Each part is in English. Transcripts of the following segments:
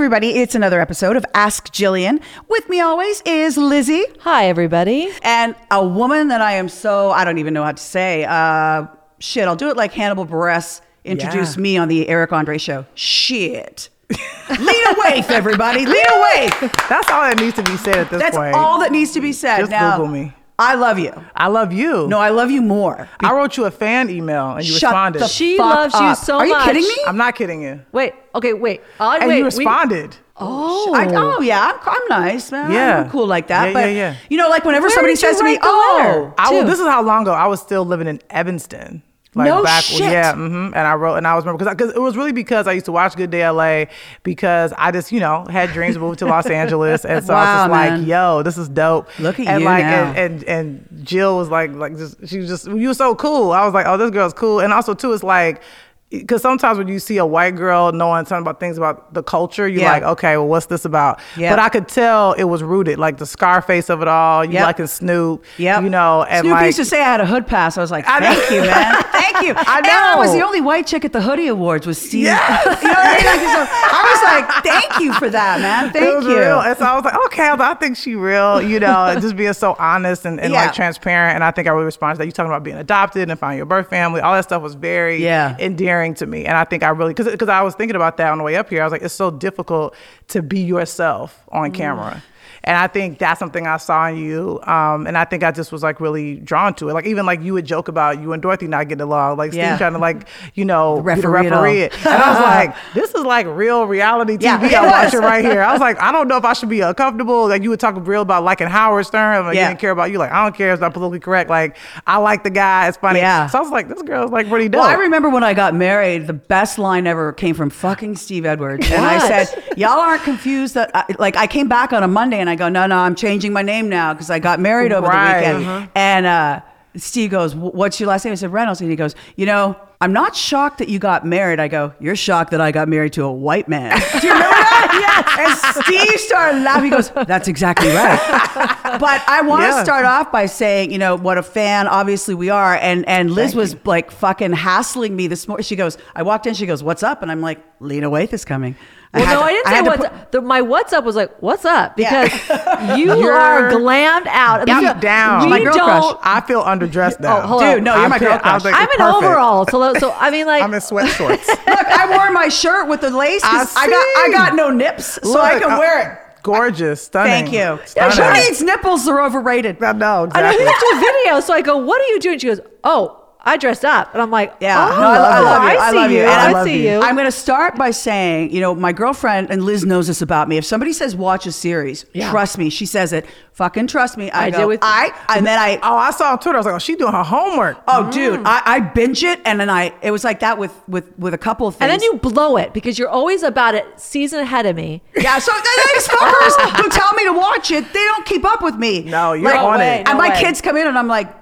everybody. It's another episode of Ask Jillian. With me always is Lizzie Hi, everybody. and a woman that I am so, I don't even know how to say. Uh, shit, I'll do it like Hannibal Buress introduced Yeah. me on the Eric Andre show. Shit. Lena Waithe, everybody. Lena Waithe. That's all that needs to be said at this That's point. That's all that needs to be said. Just now, Google me. I love you. I love you. No, I love you more. I wrote you a fan email and you Shut responded. the She fuck loves you up. so Are you much. kidding me? I'm not kidding you. Wait, okay, wait. Uh, And wait, you we- responded. oh. I, oh yeah, I'm, I'm nice, man. Yeah. I'm cool like that. Yeah, but yeah, yeah. you know, like whenever Where somebody says to me, "Oh. I was, Two. this is how long ago I was still living in Evanston. Like No back, shit. Yeah, hmm and I wrote, and I was remember because it was really because I used to watch Good Day LA because I just you know had dreams of moving to Los Angeles, and so I was like, yo, this is dope. Look at and you like, now. And, and and Jill was like, like just she was just you were so cool. I was like, oh, this girl's cool, and also too, it's like. Because sometimes when you see a white girl knowing something about things about the culture, you're Yeah. like, okay, well, what's this about? Yeah. But I could tell it was rooted, like the Scarface of it all. You Yep. liking Snoop, Yep. you know, and Snoop like used to say I had a hood pass. I was like, thank you, man. Thank you. I And I was the only white chick at the Hoodie Awards with Steve. Yes. you know what I mean? Like, so I was like, thank you for that, man. Thank you. real. And so I was like, okay, I, was like, I think she real, you know, just being so honest and, and Yeah. like transparent. And I think I really responded to that. You talking about being adopted and finding your birth family, all that stuff was very Yeah. endearing to me. And I think I really, because I was thinking about that on the way up here. I was like, it's so difficult to be yourself Mm. on camera. And I think that's something I saw in you. Um, and I think I just was like really drawn to it. Like even like you would joke about you and Dorothy not getting along, like Steve Yeah. trying to like, you know, the Referee it referee. it. And I was like, this is like real reality TV Yeah, I'm watching right here. I was like, I don't know if I should be uncomfortable. Like you would talk real about liking Howard Stern. Like Yeah. you didn't care about you. Like I don't care. It's not politically correct. Like I like the guy. It's funny. Yeah. So I was like, this girl's like pretty dope. Well, I remember when I got married, the best line ever came from fucking Steve Edwards. And I said, Y'all aren't confused that, I, like, I came back on a Monday and I go, No, no, I'm changing my name now because I got married over Right. the weekend. And uh, Steve goes, What's your last name? I said, Reynolds. And he goes, You know, I'm not shocked that you got married. I go, You're shocked that I got married to a white man. Do you remember that? yes. And Steve started laughing. He goes, That's exactly right. but I want to Yeah. start off by saying, you know, what a fan obviously we are. And and Liz Thank was you. like fucking hassling me this morning. She goes, I walked in, she goes, What's up? And I'm like, Lena Waithe is coming. Well, had no, to- I didn't had say to what's put- up. The, my what's up was like, what's up? Yeah. Because you You're are glammed out. deep Look, down. We My girl crush. don't. I feel underdressed now. Oh, hold on. Dude, no, you're my I girl feel- I was crush. like, I'm in perfect. overalls. So, so I mean, like, I'm in sweat shorts. Look, I wore my shirt with the lace 'cause I I, got I got no nips, so I can uh, wear it. Gorgeous, stunning. Thank you. Yeah, Stunning. who needs nipples? They're overrated. I know I know exactly. we have to do a video. So I go, what are you doing? She goes, oh, I dressed up. And I'm like, Yeah, oh, no, I, I love you. I, I see love you. you. And I, I see you. you. I'm going to start by saying, you know, my girlfriend and Liz knows this about me. If somebody says watch a series, Yeah. trust me. She says it. Fucking trust me. I, I go, with- I, and then I, Oh, I saw on Twitter. I was like, oh, she doing her homework. oh, dude, mm. I, I binge it, and then I, it was like that with with with a couple of things. and then you blow it because you're always about it season ahead of me. yeah. So th- these fuckers who tell me to watch it, they don't keep up with me. No, you're Like, on way, it. and my way. kids come in, and I'm like.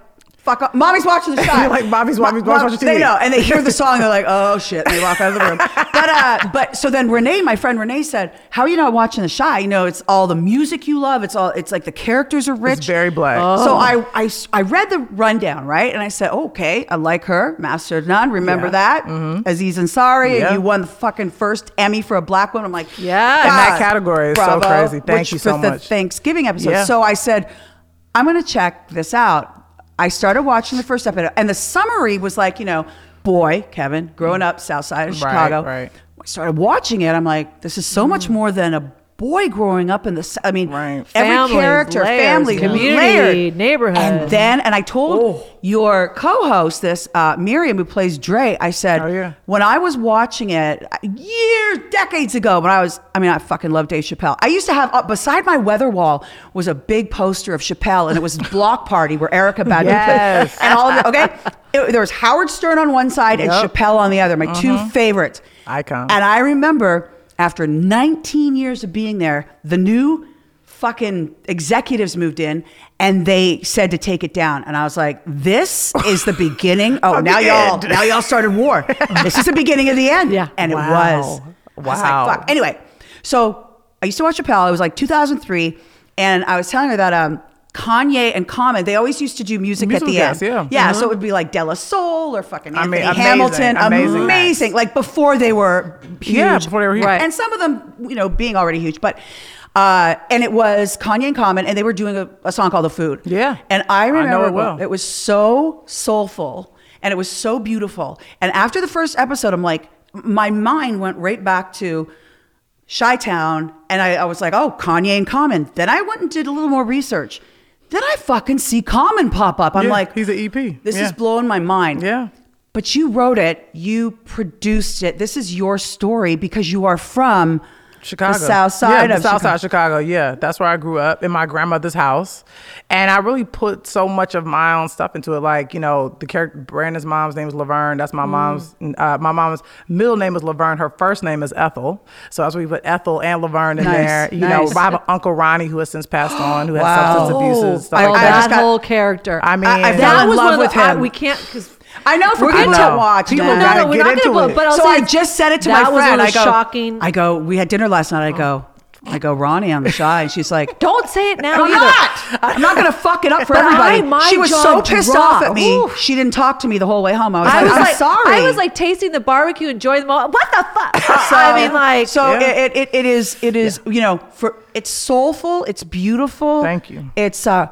Fuck up. Mommy's watching the shot. Like, "Mommy's- mommy's- Mom- watching They know, and they hear the song. They're like, "Oh shit!" And they walk out of the room. But uh, but so then Renee, my friend Renee, said, "How are you not watching the shot? You know, it's all the music you love. It's all. It's like the characters are rich. It's very black. So I, I I read the rundown right, and I said, okay, I like her, Master of None. Remember Yeah. Mm-hmm. that? Aziz Ansari, Yeah. you won the fucking first Emmy for a black woman. I'm like, Yeah. In that category is so crazy. Thank which you for so the. Thanksgiving episode. Yeah. So I said, I'm going to check this out. I started watching the first episode, and the summary was like, you know, boy, Kevin, growing mm. up south side of Right, Chicago. right. I started watching it. I'm like, this is so much mm. more than a boy growing up in the i mean, Right. every Families, character, layers, family, community, layered. neighborhood. and then, and I told your co-host this, uh, Miriam, who plays Dre. I said, Oh, yeah. when I was watching it uh, years, decades ago, when I was, I mean, I fucking love Dave Chappelle. I used to have uh, beside my weather wall was a big poster of Chappelle, and it was Block Party where Erykah Badu Yes. and all of the okay. It- there was Howard Stern on one side and Yep. Uh-huh. Chappelle on the other. My two favorites. Icon. And I remember after 19 years of being there, the new fucking executives moved in and they said to take it down. And I was like, this is the beginning. Oh, now y'all, end. now y'all started war. this is the beginning of the end. Yeah. And Wow. it was. I was like, Wow. fuck. Anyway, so I used to watch Chappelle. It was like 2003. And I was telling her that um, Kanye and Common, they always used to do music at Musical the end. yeah. so it would be like De La Soul or fucking I mean, Hamilton. amazing amazing. Like before they were huge. Yeah, before they were huge. Right. And some of them, you know, being already huge. But, uh, and it was Kanye and Common, and they were doing a, a song called The Food. Yeah. And I I remember it well. it was so soulful and it was so beautiful. And after the first episode, I'm like, my mind went right back to Chi Town, and I, I was like, oh, Kanye and Common. Then I went and did a little more research. Then I fucking see Common pop up. I'm Yeah, like, he's an EP. This Yeah. is blowing my mind. Yeah. But you wrote it, you produced it. This is your story because you are from Chicago. the south side yeah, of the south Chicago. side of Chicago. Yeah, that's where I grew up in my grandmother's house, and I really put so much of my own stuff into it. Like you know, the character Brandon's mom's name is Laverne. That's my mom's. Uh, my mom's middle name is Laverne. Her first name is Ethel. So that's why we put Ethel and Laverne in Nice, there. You nice. know, I have an uncle Ronnie who has since passed on, who has Wow. substance abuse and stuff I- Oh, like that. that got- whole character. I mean, I fell that in was love one of with the, I- we can't because I know for We're people gonna- to watch people no, gotta no, we're get not into gonna. it. But I'll so I just said it to my friend. one of I the go, shocking. I go, we had dinner last night. I go, I go, Ronnie on the Chi, and she's like, Don't say it now. I'm either. not. I'm not gonna fuck it up for But everybody. I- my she was so pissed off at me. dropped. She didn't talk to me the whole way home. I was I like, was I'm like, sorry. I was like tasting the barbecue, enjoying the moment. What the fuck? So, I mean, like, so Yeah. it, it, it is it is you know for it's soulful, it's beautiful. Thank you. It's uh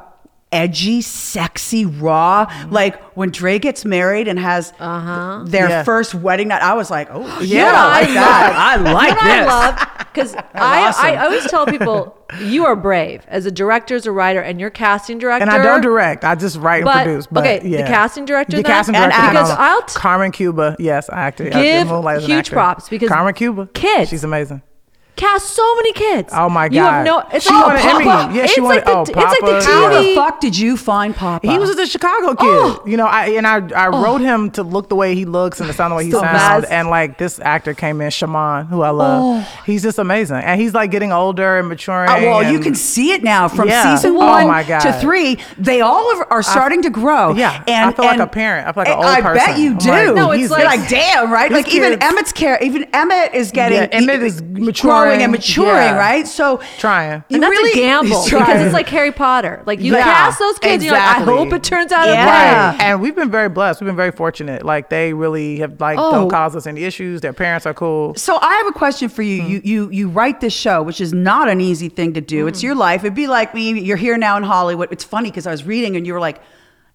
edgy, sexy, raw. Mm-hmm. Like when Dre gets married and has Uh-huh. their Yeah. first wedding night, I was like, oh Yeah, yeah, what I like that. I like you know this. I love because I, awesome. I always tell people you are brave as a director, as a writer, and you're casting director. And I don't direct. I just write and produce. But okay, the casting director The then? casting director. act. Because no, no. I'll t- Carmen Cuba. Yes, I acted. Give Moonlight as an huge actor. props because Carmen Cuba. kids- She's amazing. Cast so many kids. Oh my god! You have no. It's She like won an Emmy. Yeah, she it's won- like the, oh, It's like the Papa, How the fuck did you find Papa? He was just a Chicago kid, Oh. you know. I and I, I wrote him to look the way he looks and to sound the way he So sounds. bad. Oh. And like this actor came in, Shamon, who I love. Oh. He's just amazing, and he's like getting older and maturing. Uh, well, you can see it now from Yeah. season Oh one my God. to three. They all are, are starting to grow. yeah, and I and feel like a parent. I feel like an and old I bet person. you I'm do. like, No, it's like- like, damn, right? These Like even Emmett's care, even Emmett is getting Yeah, Emmett is growing and maturing, Yeah. right? So Trying. you and that's really, a gamble because it's like Harry Potter. Like you Yeah, cast those kids, and you're like, I hope it turns out Yeah. okay. Right. And we've been very blessed. We've been very fortunate. Like they really have like Oh. don't cause us any issues. Their parents are cool. So I have a question for you. You you you write this show, which is not an easy thing to do. It's your life. It'd be like me. You're here now in Hollywood. It's funny because I was reading and you were like,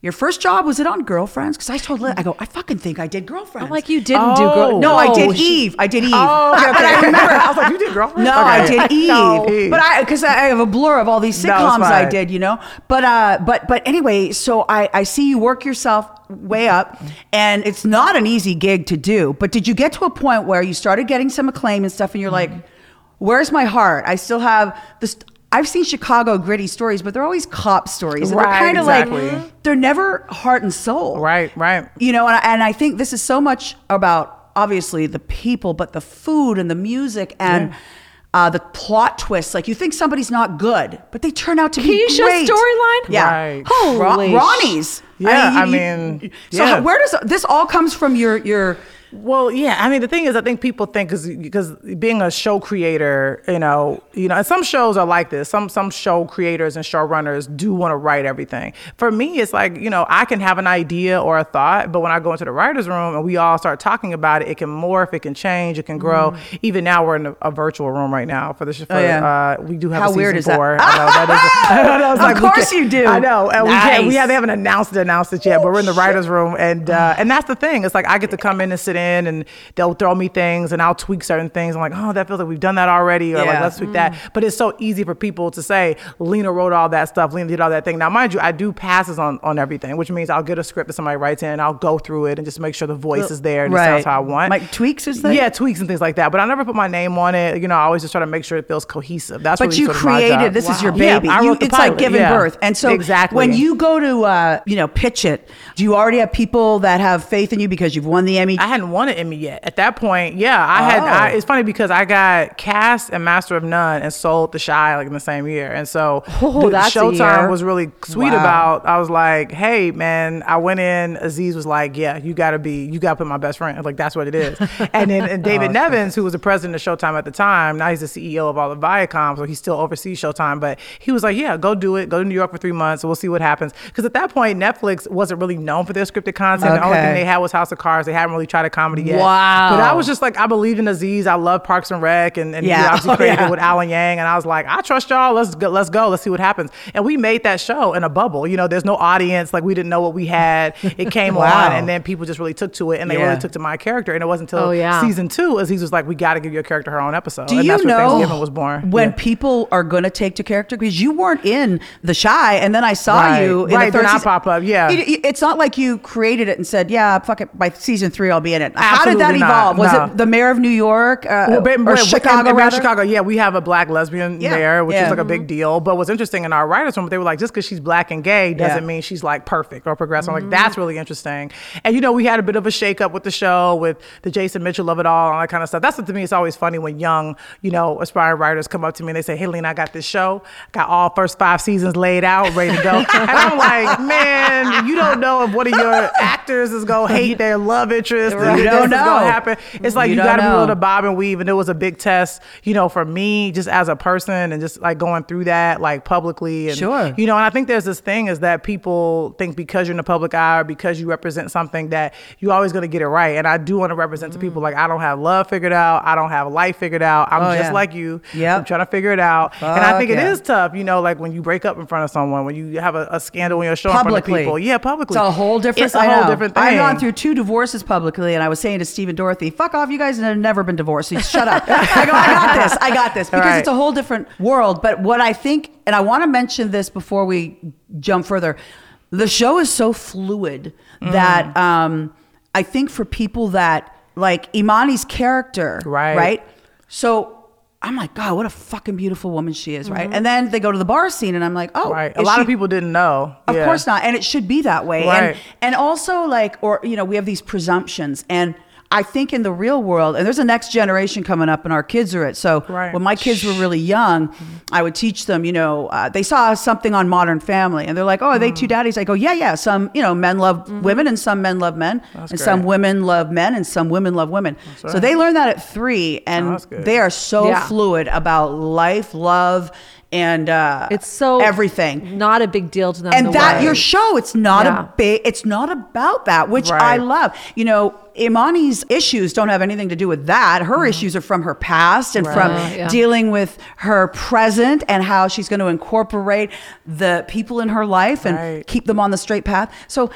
your first job was it on Girlfriends? Because I told Liz, I go, I fucking think I did Girlfriends. I'm like, you didn't do Oh. good. no, I did she- Eve. I did Eve. Oh, okay, but I remember. I was like, you did girlfriend? No, Okay. I did Eve, No. but I because I have a blur of all these sitcoms I did, you know. But uh, but but anyway, so I I see you work yourself way up, and it's not an easy gig to do. But did you get to a point where you started getting some acclaim and stuff, and you're like, "Where's my heart? I still have this." I've seen Chicago gritty stories, but they're always cop stories. And Right, they're kind of exactly. like they're never heart and soul Right, right. you know and I, and I think this is so much about obviously the people but the food and the music and uh, the plot twists like you think somebody's not good but they turn out to be Keisha's storyline? yeah Right. Holy Ro- Ronnie's Yeah, I you- mean, so yeah. where does this all comes from your your Well, yeah. I mean, the thing is, I think people think because being a show creator, you know, you know, and some shows are like this. Some some show creators and showrunners do want to write everything. For me, it's like you know, I can have an idea or a thought, but when I go into the writers' room and we all start talking about it, it can morph, it can change, it can grow. Even now, we're in a, a virtual room right now for the show. Mm. Oh, yeah. uh, we do have How a weird is that? I know that is. I know, it's Of like, course can't- you do. I know, and we can't. We they haven't announced it, announced it yet, but we're in the writers' room, and uh, and that's the thing. It's like I get to come in and sit in, and they'll throw me things, and I'll tweak certain things. I'm like, oh, that feels like we've done that already, or like let's tweak that. But it's so easy for people to say, Lena wrote all that stuff, Lena did all that thing. Now, mind you, I do passes on on everything, which means I'll get a script that somebody writes in, and I'll go through it and just make sure the voice is there and it sounds how I want. like tweaks is that Yeah, tweaks and things like that. But I never put my name on it. You know, I always just try to make sure it feels cohesive. That's but really you created this is your Yeah, baby. I You- it's like giving yeah. birth. And so exactly when you go to uh, you know pitch it, do you already have people that have faith in you because you've won the Emmy? I hadn't won an Emmy yet. At that point, yeah, I had. Oh. I, it's funny because I got cast and Master of None and sold The Chi like in the same year, and so Oh, the Showtime was really sweet Wow. about. I was like, hey man, I went in. Aziz was like, yeah, you got to be, you got to put my best friend. Like that's what it is. and then and David Oh, Nevins, who was the president of Showtime at the time, now he's the CEO of all of Viacom, so he still oversees Showtime. But he was like, yeah, go do it. Go to New York for three months. We'll see what happens. Because at that point, Netflix wasn't really known for their scripted content. The only thing they had was House of Cards. They hadn't really tried a comedy yet. Wow. But I was just like, I believe in Aziz. I love Parks and Rec, and, and he Yeah. obviously Oh, created yeah. it with Alan Yang. And I was like, I trust y'all. Let's go. Let's go. Let's see what happens. And we made that show in a bubble. You know, there's no audience. Like we didn't know what we had. It came Wow. on, and then people just really took to it, and they Yeah. really took to my character. And it wasn't until Oh, yeah. season two Aziz was like, we got to give your character her own episode. Do and you that's where know Thanksgiving was born. when Yeah. people are going to take to character? Because you weren't in The Chi, and then I saw Right. you in Right, the third then I pop up, yeah. It- it- it's not like you created it and said, "Yeah, fuck it." By season three, I'll be in it. How did that Absolutely not. evolve? Was No. it the mayor of New York uh, Well, but- or Chicago? and- and? Chicago, yeah, we have a black lesbian Yeah, there, which yeah. is like a big deal. But what's interesting in our writers' room, they were like, just because she's black and gay doesn't Yeah. mean she's like perfect or progressive. I'm like, that's really interesting. And you know, we had a bit of a shakeup with the show, with the Jason Mitchell of it all, and that kind of stuff. That's what to me it's always funny when young, you know, aspiring writers come up to me and they say, "Hey, Lena, I got this show, got all first five seasons laid out, ready to go." and I'm like, man, you don't know if one of your actors is gonna hate their love interest. You don't know. happen. It's like You you, got to be able to bob and weave, and it was a big test, you know, for me just as a person and just like going through that like publicly and Sure. you know, and I think there's this thing is that people think because you're in the public eye or because you represent something that you're always going to get it right, and I do want to represent to people mm. like I don't have love figured out, I don't have life figured out, I'm Oh, just yeah. like you, Yep. I'm trying to figure it out, and I think it yeah. is tough, you know, like when you break up in front of someone, when you have a, a scandal in your show in front of people, yeah, publicly, It's a whole different. it's a whole different thing. I've gone through two divorces publicly, and I was saying to Steve and Dorothy, "Fuck off, you guys have never been divorced. So shut up." I go, "I got this. I got this," because Right. it's a whole different world. But what I think, and I want to mention this before we jump further, the show is so fluid Mm. that um, I think for people that like Imani's character, Right. right, so. I'm like, God, what a fucking beautiful woman she is, right? And then they go to the bar scene, and I'm like, oh, Mm-hmm. right. A lot she- of people didn't know. of Yeah. course not. And it should be that way. Right. And and also like or you know, we have these presumptions and I think in the real world, and there's a next generation coming up, and our kids are it. So Right. when my kids were really young, I would teach them. You know, uh, they saw something on Modern Family, and they're like, "Oh, are they Mm. two daddies?" I go, "Yeah, yeah. Some, you know, men love women, and some men love men, and great. some women love men, and some women love women." So they learn that at three, and Oh, they are so Yeah. fluid about life, love, and uh, It's so everything Not a big deal to them. and that way- your show it's not Yeah. a big it's not about that which i love you know imani's issues don't have anything to do with that her issues are from her past and from Right. Yeah. dealing with her present and how she's going to incorporate the people in her life and Right. keep them on the straight path so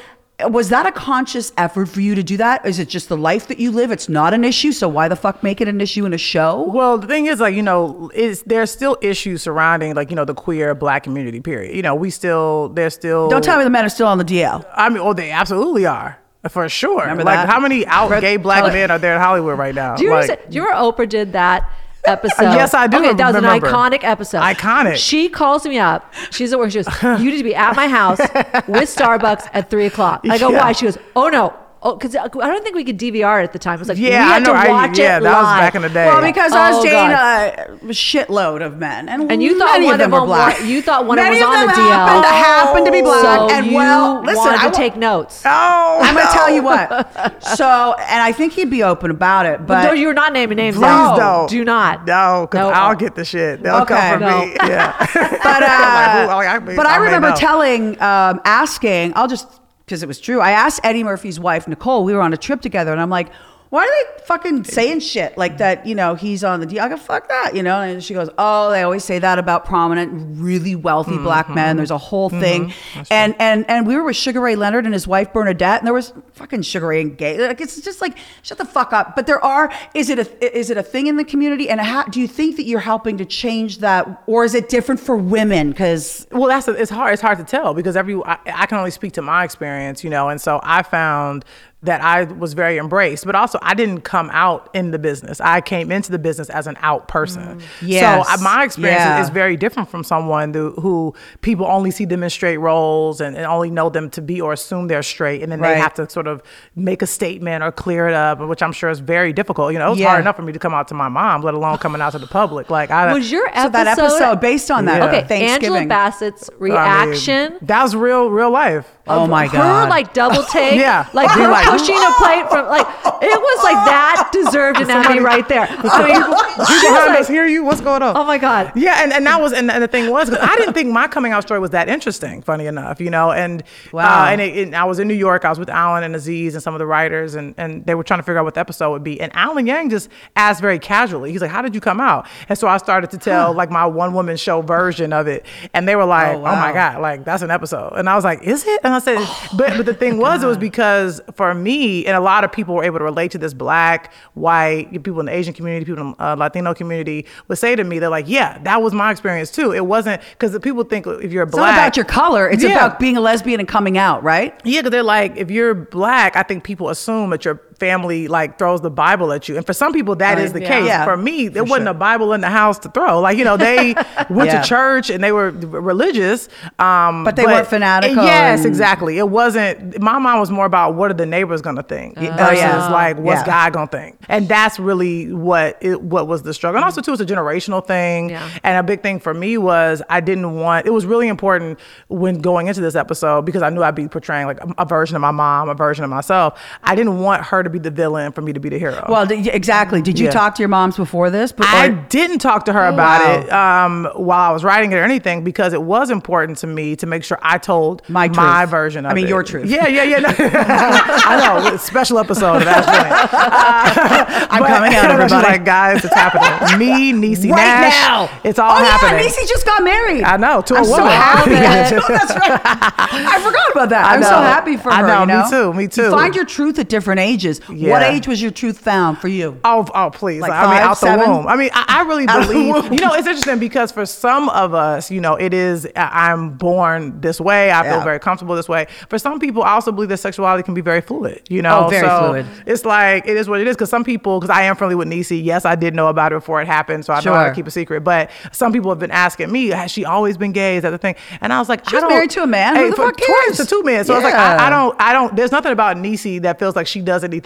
was that a conscious effort for you to do that? Is it just the life that you live? It's not an issue, so why the fuck make it an issue in a show? Well, the thing is, like you know, is there's still issues surrounding, like you know, the queer black community. Period. You know, we still there's still. Don't tell me the men are still on the DL. I mean, oh, they absolutely are for sure. Remember like, that? how many out Fred- gay black men are there in Hollywood right now? Do you, like, remember, do you remember Oprah did that episode? Yes, I do Okay, that was remember. an iconic episode. Iconic. She calls me up. She's at work. She goes, "You need to be at my house with Starbucks at three o'clock." I go, Yeah. "Why?" She goes, "Oh no." Oh, because I don't think we could DVR it at the time. It was like Yeah, we I had know, to I- watch yeah, it that was back in the day. Well, because I was Oh, dating God. a shitload of men, and And you thought many one of them of were black. wa- you thought one of them was of on them the DL. happened, happened to be black. So and you well, listen, wanted I to take notes. Oh, I'm gonna tell you what. So, and I think he'd be open about it, but no, you're not naming names. Please now. don't. Do not. No, because No. I'll get the shit. They'll Okay. come for No. me. Yeah. but uh, I'm like, I mean, but I, I remember telling, um, asking. I'll just because it was true. I asked Eddie Murphy's wife Nicole. We were on a trip together, and I'm like. Why are they fucking saying shit like that? You know, he's on the deal. I go, fuck that, you know? And she goes, oh, they always say that about prominent, really wealthy black Mm-hmm. men. There's a whole thing. And, and, and we were with Sugar Ray Leonard and his wife Bernadette, and there was fucking Sugar Ray and gay. Like, it's just like, shut the fuck up. But there are, is it a, is it a thing in the community? And how, do you think that you're helping to change that? Or is it different for women? Because Well, that's it's hard. It's hard to tell because every I, I can only speak to my experience, you know, and so I found that I was very embraced. But also, I didn't come out in the business. I came into the business as an out person. Yes. So uh, my experience Yeah. is very different from someone who, who people only see them in straight roles and, and only know them to be or assume they're straight, and then Right. they have to sort of make a statement or clear it up, which I'm sure is very difficult. You know, it's Yeah. hard enough for me to come out to my mom, let alone coming out to the public. Like, I Was your episode, So that episode based on that Yeah. okay? Angela Thanksgiving. Bassett's I mean, reaction. that was real, real life. oh of my her god. like double take, Yeah. like her like, pushing a plate from like it was like that deserved an Emmy right there. I mean, People behind like, us hear you. What's going on? oh my god, Yeah, and, and that was and, and the thing was I didn't think my coming out story was that interesting. Funny enough, you know, and Wow. uh, and, it, and I was in New York. I was with Alan and Aziz and some of the writers, and and they were trying to figure out what the episode would be. And Alan Yang just asked very casually. He's like, "How did you come out?" And so I started to tell like my one woman show version of it, and they were like, Oh, "Oh, my god, like that's an episode." And I was like, "Is it?" And I said, "But but the thing was, it was because for me and a lot of people were able to relate to this black, white people in the Asian community, people in the uh, Latino community would say to me, they're like, yeah, that was my experience too. It wasn't because the people think if you're it's black, not about your color. It's Yeah. about being a lesbian and coming out, right? yeah, because they're like, if you're black, I think people assume that your family like throws the Bible at you, and for some people that is the yeah. case. Yeah, for me, there for wasn't sure. a Bible in the house to throw. Like you know, they went Yeah. to church and they were religious, um, But they weren't fanatical Yes, and- exactly. It wasn't. My mom was more about what are the neighbors gonna think versus Oh, like what's. God gonna think, and that's really what it, what was the struggle. And also too, it's a generational thing. Yeah. And a big thing for me was I didn't want. It was really important when going into this episode because I knew I'd be portraying like a, a version of my mom, a version of myself. I didn't want her to be the villain for me to be the hero. Well, d- exactly. Did you Yeah. talk to your moms before this? But- I didn't talk to her about Wow. it um, while I was writing it or anything because it was important to me to make sure I told My my, version of I mean, it. your truth. Yeah, yeah, yeah. no. I know. Special episode of Ask Joanne. I'm coming out, everybody. like, guys, it's happening. Me, Niecy right Nash. now. It's all oh, happening. yeah, Niecy just got married. I know, to a I'm so woman. happy. I too. That's right. I forgot about that. I I'm so happy for I her. know, you me too, me You too. find your truth at different ages. What Yeah. age was your truth found for you? Oh, oh, please! Like I mean, out the womb. I mean, I, I really Out of the believe. You know, it's interesting because for some of us, you know, it is. I'm born this way. I feel Yeah. very comfortable this way. For some people, I also believe that sexuality can be very fluid. You know, Oh, very so fluid. It's like it is what it is. Because some people, because I am friendly with Niecy. Yes, I did know about it before it happened, so I know how to keep a secret. But some people have been asking me, has she always been gay? Is that the thing? And I was like, She I don't- married to a man. Who the fuck twice to two men. So I was like, I, I don't, I don't. There's nothing about Niecy that feels like she does anything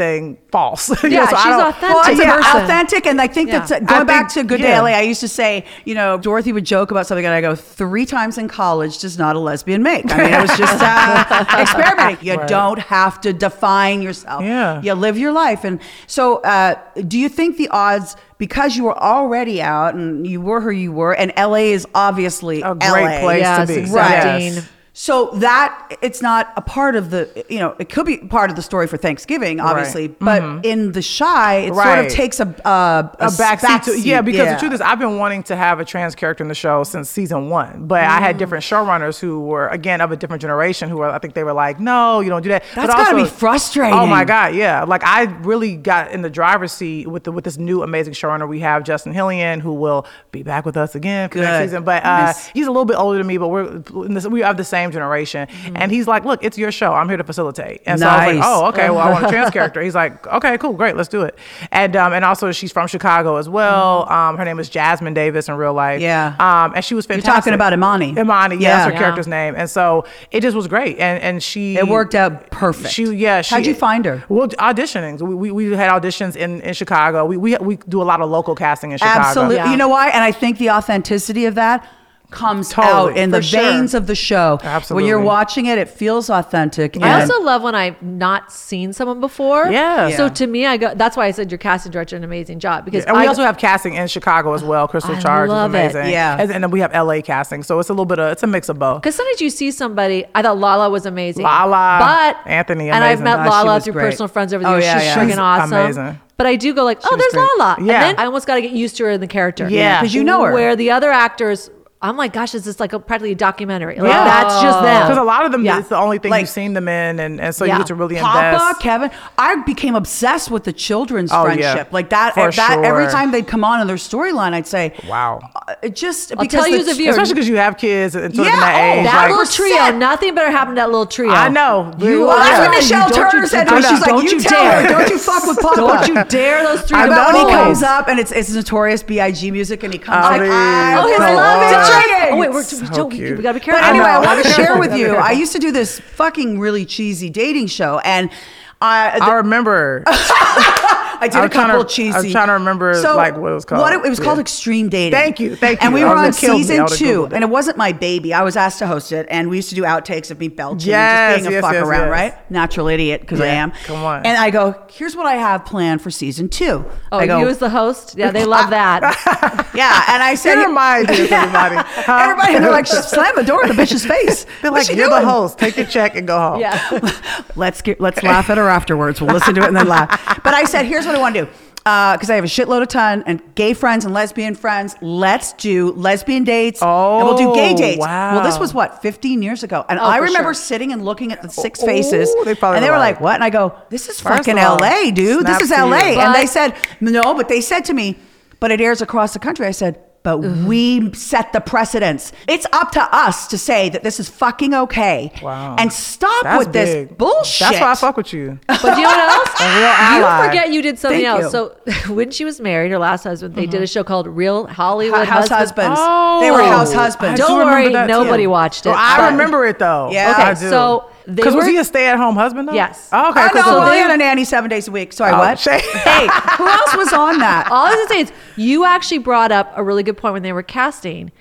false. You Yeah, so she's authentic. Well, it's as a yeah, authentic, and I think Yeah. that's going I back think- to Good yeah. Day LA. I used to say, you know, Dorothy would joke about something, and I go, three times in college does not a lesbian make. I mean, it was just uh, experimenting. You Right. don't have to define yourself. Yeah. you live your life. And so, uh, do you think the odds? Because you were already out and you were who you were, and LA is obviously A great LA. place Yes, to be. accepting. Yes. So that it's not a part of the, you know, it could be part of the story for Thanksgiving, obviously, but in the Chi, it sort of Mm-hmm. Right. takes a a, a backseat to backseat, yeah because yeah. the truth is I've been wanting to have a trans character in the show since season one but I Mm. had different showrunners who were again of a different generation who were I think they were like no you don't do that That's But gotta also- be frustrating. oh my god yeah like I really got in the driver's seat with the with this new amazing showrunner we have Justin Hillian who will be back with us again for Good. next season but uh, Miss. he's a little bit older than me but we're in this, we have the same generation Mm-hmm. and he's like look it's your show I'm here to facilitate and so I was like Nice. oh okay well I want a trans character he's like okay cool great let's do it and um and also she's from Chicago as well um her name is Jasmine Davis in real life Mm-hmm. Yeah. um and she was fantastic talking about Imani. Imani yeah, Yeah. that's her Yeah. character's name and so it just was great and and she It worked out perfect. she yeah she, How'd you find her? well auditioning we, we, we had auditions in in Chicago we, we we do a lot of local casting in Chicago Absolutely. Yeah. You know why? And I think the authenticity of that comes Totally, out in the sure. veins of the show. When you're watching it, it feels authentic. I also love when I've not seen someone before. Yeah. So to me, I go. That's why I said your casting director did an amazing job because and we I, also have casting in Chicago as well. Crystal I Charge is it. amazing. Yeah. and, and then we have LA casting, so it's a little bit of it's a mix of both. Because sometimes you see somebody, I thought Lala was amazing. Lala, but Anthony, and I've met Oh, Lala through great. personal friends over the Oh, years. yeah, She's yeah. freaking awesome. amazing. But I do go like, oh, there's great. Lala, Yeah. and then I almost got to get used to her in the character. Yeah. Because you know her. Where the other actors I'm like, gosh, is this like a, practically a documentary? Like, that's just them. Because a lot of them, Yeah. it's the only thing Like- you've seen them in, and, and so Yeah. you get to really Papa, invest. Kevin, I became obsessed with the children's Oh, yeah. friendship. Like that, For that every time they'd come on in their storyline, I'd say, Wow. uh, it just I'll because tell you the- as a viewer, Especially because you have kids and sort Yeah, in that oh, age. that like, little trio, 100%. nothing better happened to that little trio. I know. You Well, are- that's Yeah. what Michelle You don't Turner you- said to me. She's like, Don't you, you dare. her, don't you fuck with Papa. Don't you dare those three I bet when he comes up and it's it's notorious B.I.G. music and he comes Oh, like. I Oh, his So love good. it. Oh, wait, we're, So we, don't, we, cute. we gotta be careful. But careful. anyway, I, know. want to share with you. I used to do this fucking really cheesy dating show, and I, I remember. I did I a was trying couple to- cheesy. I was trying to remember, like, what it was called. What it, it was Yeah. called Extreme Dating. Thank you, thank you. And we I were on it killed me. I season two, it. and it wasn't my baby. I was asked to host it, and we used to do outtakes of me belching, Yes, and just being a fuck yes, around, yes. right? Natural idiot because I am. come on. And I go, here's what I have planned for season two. Oh, I go, you as the host? Yeah, they love that. yeah, and I said, Here are my ideas, everybody. Huh? Everybody, they're like, slam the door in the bitch's face. They're What's like, you're doing? the host. Take your check and go home. yeah. let's get let's laugh at her afterwards. We'll listen to it and then laugh. But I said, here's what I want to do. Uh, because I have a shitload of ton and gay friends and lesbian friends. Let's do lesbian dates. Oh, and we'll do gay Oh, dates. Well, this was what 15 years ago, and Oh, I remember sure. sitting and looking at the six Oh, faces, they and they were like, "What?" And I go, "This is First fucking all, L.A., dude. This is. L.A." and they said, "No," but they said to me, "But it airs across the country." I said. But mm-hmm. we set the precedence. It's up to us to say that this is fucking okay. Wow. And stop That's with this bullshit. That's why I fuck with you. But you know what else? A real ally. You forget you did something Thank else. you. So when she was married, her last husband, they did mm-hmm. a show called Real Hollywood house husbands. husbands. Oh. they were house I husbands. Don't do worry, that, too. nobody watched it. Oh, I remember it though. Yeah. Okay, I do. so because was were- he a stay-at-home husband though? Yes. Oh, okay. I cool, know. cool, well, cool. had a nanny seven days a week. Sorry, Oh, what? Shay. hey, who else was on that? All I was gonna say is you actually brought up a really good point when they were casting.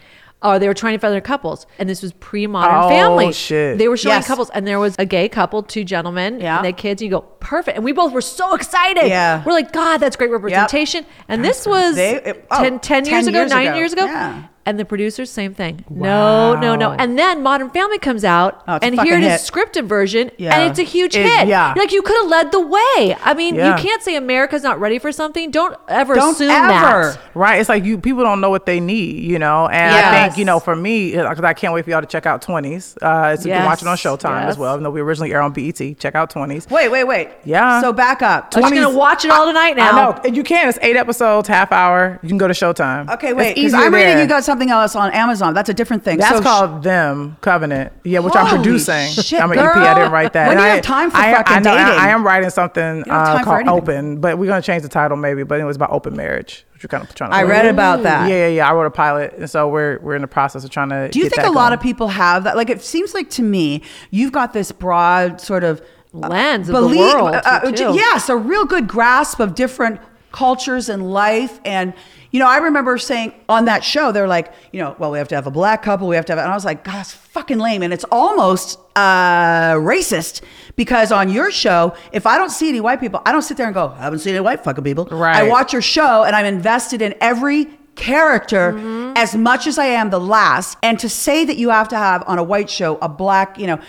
Or they were trying to find their couples, and this was pre-modern Oh, family. shit. They were showing Yes. couples, and there was a gay couple, two gentlemen, Yeah. and they had kids. And you go perfect, and we both were so excited. Yeah. we're like, God, that's great representation. And this was They- it- oh, 10, 10 years 10 ago, years nine ago. years ago. Yeah. And the producers, same thing. No, no, no. And then Modern Family comes out, Oh, it's a and here it hit. is, scripted version, Yeah. and it's a huge It- hit. yeah. Like you could have led the way. I mean, Yeah. you can't say America's not ready for something. Don't ever Don't assume ever. that. Right. It's like you people don't know what they need, you know. And I think, you know, for me, because I can't wait for y'all to check out 20s. Uh, so you can watch it on Showtime yes. as well. Even though we originally air on BET. Check out 20s. Wait, wait, wait. Yeah. So back up. I'm just gonna watch it all tonight now. I know. And you can. It's eight episodes, half hour. You can go to Showtime. Okay, wait. Because I'm reading you got something else on Amazon. That's a different thing. That's so called Them Covenant. Yeah, which I'm producing. shit, I'm an girl. EP. I didn't write that. When do you I- have time for I, fucking I know, I- dating? I am writing something uh, called. Open, but we're gonna change the title maybe. But it was about open marriage, which we're kind of trying to. I read about that. Yeah, yeah, yeah. I wrote a pilot, and so we're we're in the process of trying to. Do you get think that a lot of people have that? Like, it seems like to me, you've got this broad sort of Lens of the world, uh, too. yes, a real good grasp of different cultures and life. And, you know, I remember saying on that show, they're like, you know, well, we have to have a black couple, we have to have, and I was like, God, it's fucking lame. And it's almost uh, racist because on your show, if I don't see any white people, I don't sit there and go, I haven't seen any white fucking people. Right. I watch your show and I'm invested in every character Mm-hmm. as much as I am the last. And to say that you have to have on a white show a black, you know,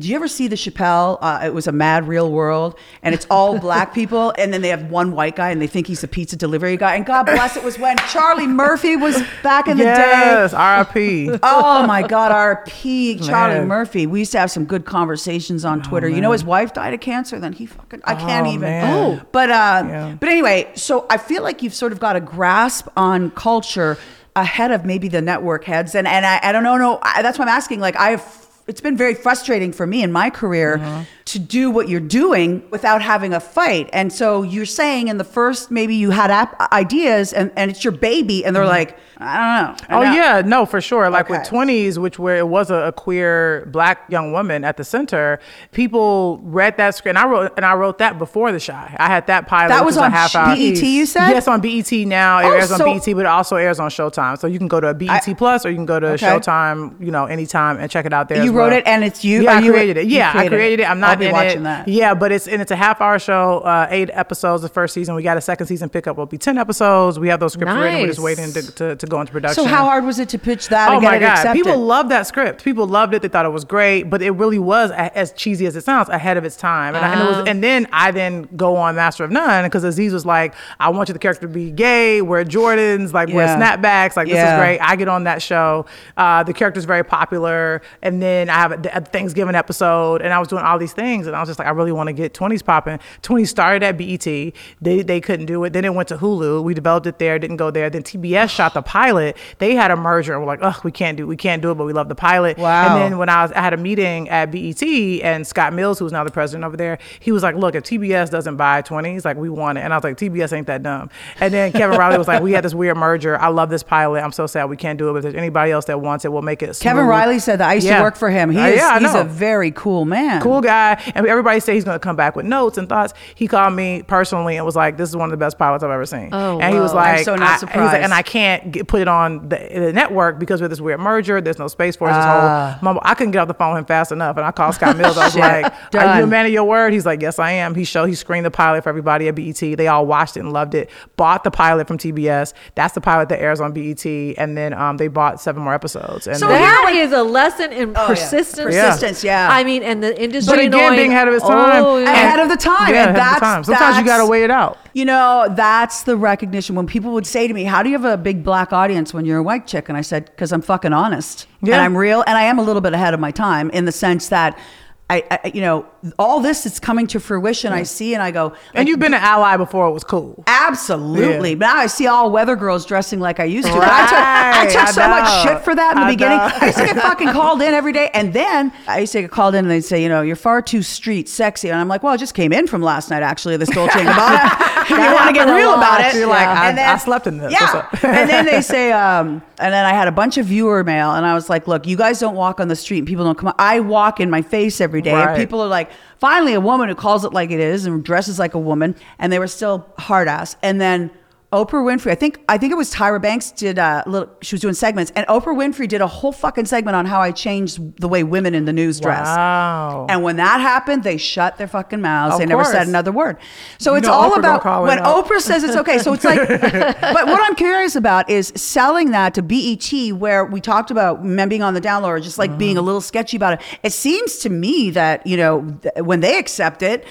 do you ever see the Chappelle? Uh, it was a mad real world, and it's all black people, and then they have one white guy, and they think he's a pizza delivery guy. And God bless it was when Charlie Murphy was back in the Yes, day. R.I.P. Oh my God, R.P. Charlie Man. Murphy. We used to have some good conversations on Twitter. you know, his wife died of cancer. Then he fucking, I can't Oh, even. man. Oh, but uh, Yeah. but anyway, so I feel like you've sort of got a grasp on culture ahead of maybe the network heads, and and I, I don't know, no, I, that's why I'm asking. Like I've. It's been very frustrating for me in my career Uh-huh. to do what you're doing without having a fight. And so you're saying in the first, maybe you had ap- ideas and, and it's your baby, and they're like, I don't know. I Oh yeah, no, for sure. Like with twenties, which where it was a, a queer black young woman at the center, people read that script. And I wrote and I wrote that before the shy. I had that pilot. That was a on half hour. BET, you said? Yes, on BET now. It Oh, airs on so- BET, but it also airs on Showtime. So you can go to BET I- Plus or you can go to Okay. Showtime. You know, anytime and check it out there. You wrote it and it's you? Yeah, I you- created it. Yeah, I created it. created it. I'm I'll not be in watching it. that. Yeah, but it's and it's a half hour show, uh, eight episodes the first season. We got a second season pickup. Will be ten episodes. We have those scripts written. We're just waiting to, to, to go into production. So how hard was it to pitch that Oh and get my god! accepted? People loved that script. People loved it. They thought it was great, but it really was a- as cheesy as it sounds, ahead of its time. And, I, and it Ah. was, and then I then go on Master of None because Aziz was like, "I want you the character to be gay, wear Jordans, like wear snapbacks. Like this Yeah. is great." I get on that show. Uh, the character's very popular, and then I have a, Thanksgiving episode, and I was doing all these things, and I was just like, I really want to get 20s popping. 20s started at BET. They they couldn't do it. Then it went to Hulu. We developed it there. Didn't go there. Then TBS shot the pilot. They had a merger. and We're like, oh, we can't do we can't do it, but we love the pilot. Wow. And then when I was I had a meeting at BET, and Scott Mills, who's now the president over there, he was like, look, if TBS doesn't buy 20s, like we want it. And I was like, TBS ain't that dumb. And then Kevin Reilly was like, we had this weird merger. I love this pilot. I'm so sad we can't do it. But if there's anybody else that wants it, we'll make it. Kevin. Reilly said that I used Yeah. to work for him. He Uh, is, yeah, he's a very cool man. cool guy. And everybody say he's going to come back with notes and thoughts. He called me personally and was like, "This is one of the best pilots I've ever seen." Oh, and he was whoa. like, I'm so not I- he like, surprised. and I can't get, put it on the, the network because with this weird merger. There's no space for it. This Ah. whole mumble. I couldn't get off the phone with him fast enough. And I called Scott Mills. I was like, "Are you a man of your word?" He's like, "Yes, I am." He showed he screened the pilot for everybody at BET. They all watched it and loved it. Bought the pilot from TBS. That's the pilot that airs on BET. And then um, they bought seven more episodes. And So then- That is a lesson in Oh, yeah. Persistence. Persistence, yeah. I mean, and the industry. but again, knowing- being ahead of his time. Oh, yeah. Ahead of the time. Yeah, and ahead of the that's, time. Sometimes you got to weigh it out. You know, that's the recognition when people would say to me, How do you have a big black audience when you're a white chick? And I said, Because I'm fucking honest. Yeah. And I'm real. And I am a little bit ahead of my time in the sense that I, I you know, all this is coming to fruition. I see and I go, And you've been an ally before it was cool. Absolutely. Yeah. Now I see all weather girls dressing like I used to. But I took, I took I so much shit for that in the I beginning. know. I used to get fucking called in every day. And then I used to get called in and they'd say, you know, you're far too street sexy. And I'm like, well, I just came in from last night, actually, this Dolce and Gabbana. if you want to get real about it. You're like, I- And I slept in this. Yeah. And then they say, um, and then I had a bunch of viewer mail and I was like, look, you guys don't walk on the street and people don't come out. I walk in my face every day. And Right. people are like, finally a woman who calls it like it is and dresses like a woman. And they were still hard ass. And then Oprah Winfrey, I think I think it was Tyra Banks did a little she was doing segments and Oprah Winfrey did a whole fucking segment on how I changed the way women in the news dress. Wow. And when that happened, they shut their fucking mouths. Of they never said another word. So it's know all Oprah about when. Oprah says it's okay. So it's like, but what I'm curious about is selling that to BET, where we talked about men being on the down low or just like being a little sketchy about it. It seems to me that you know when they accept it.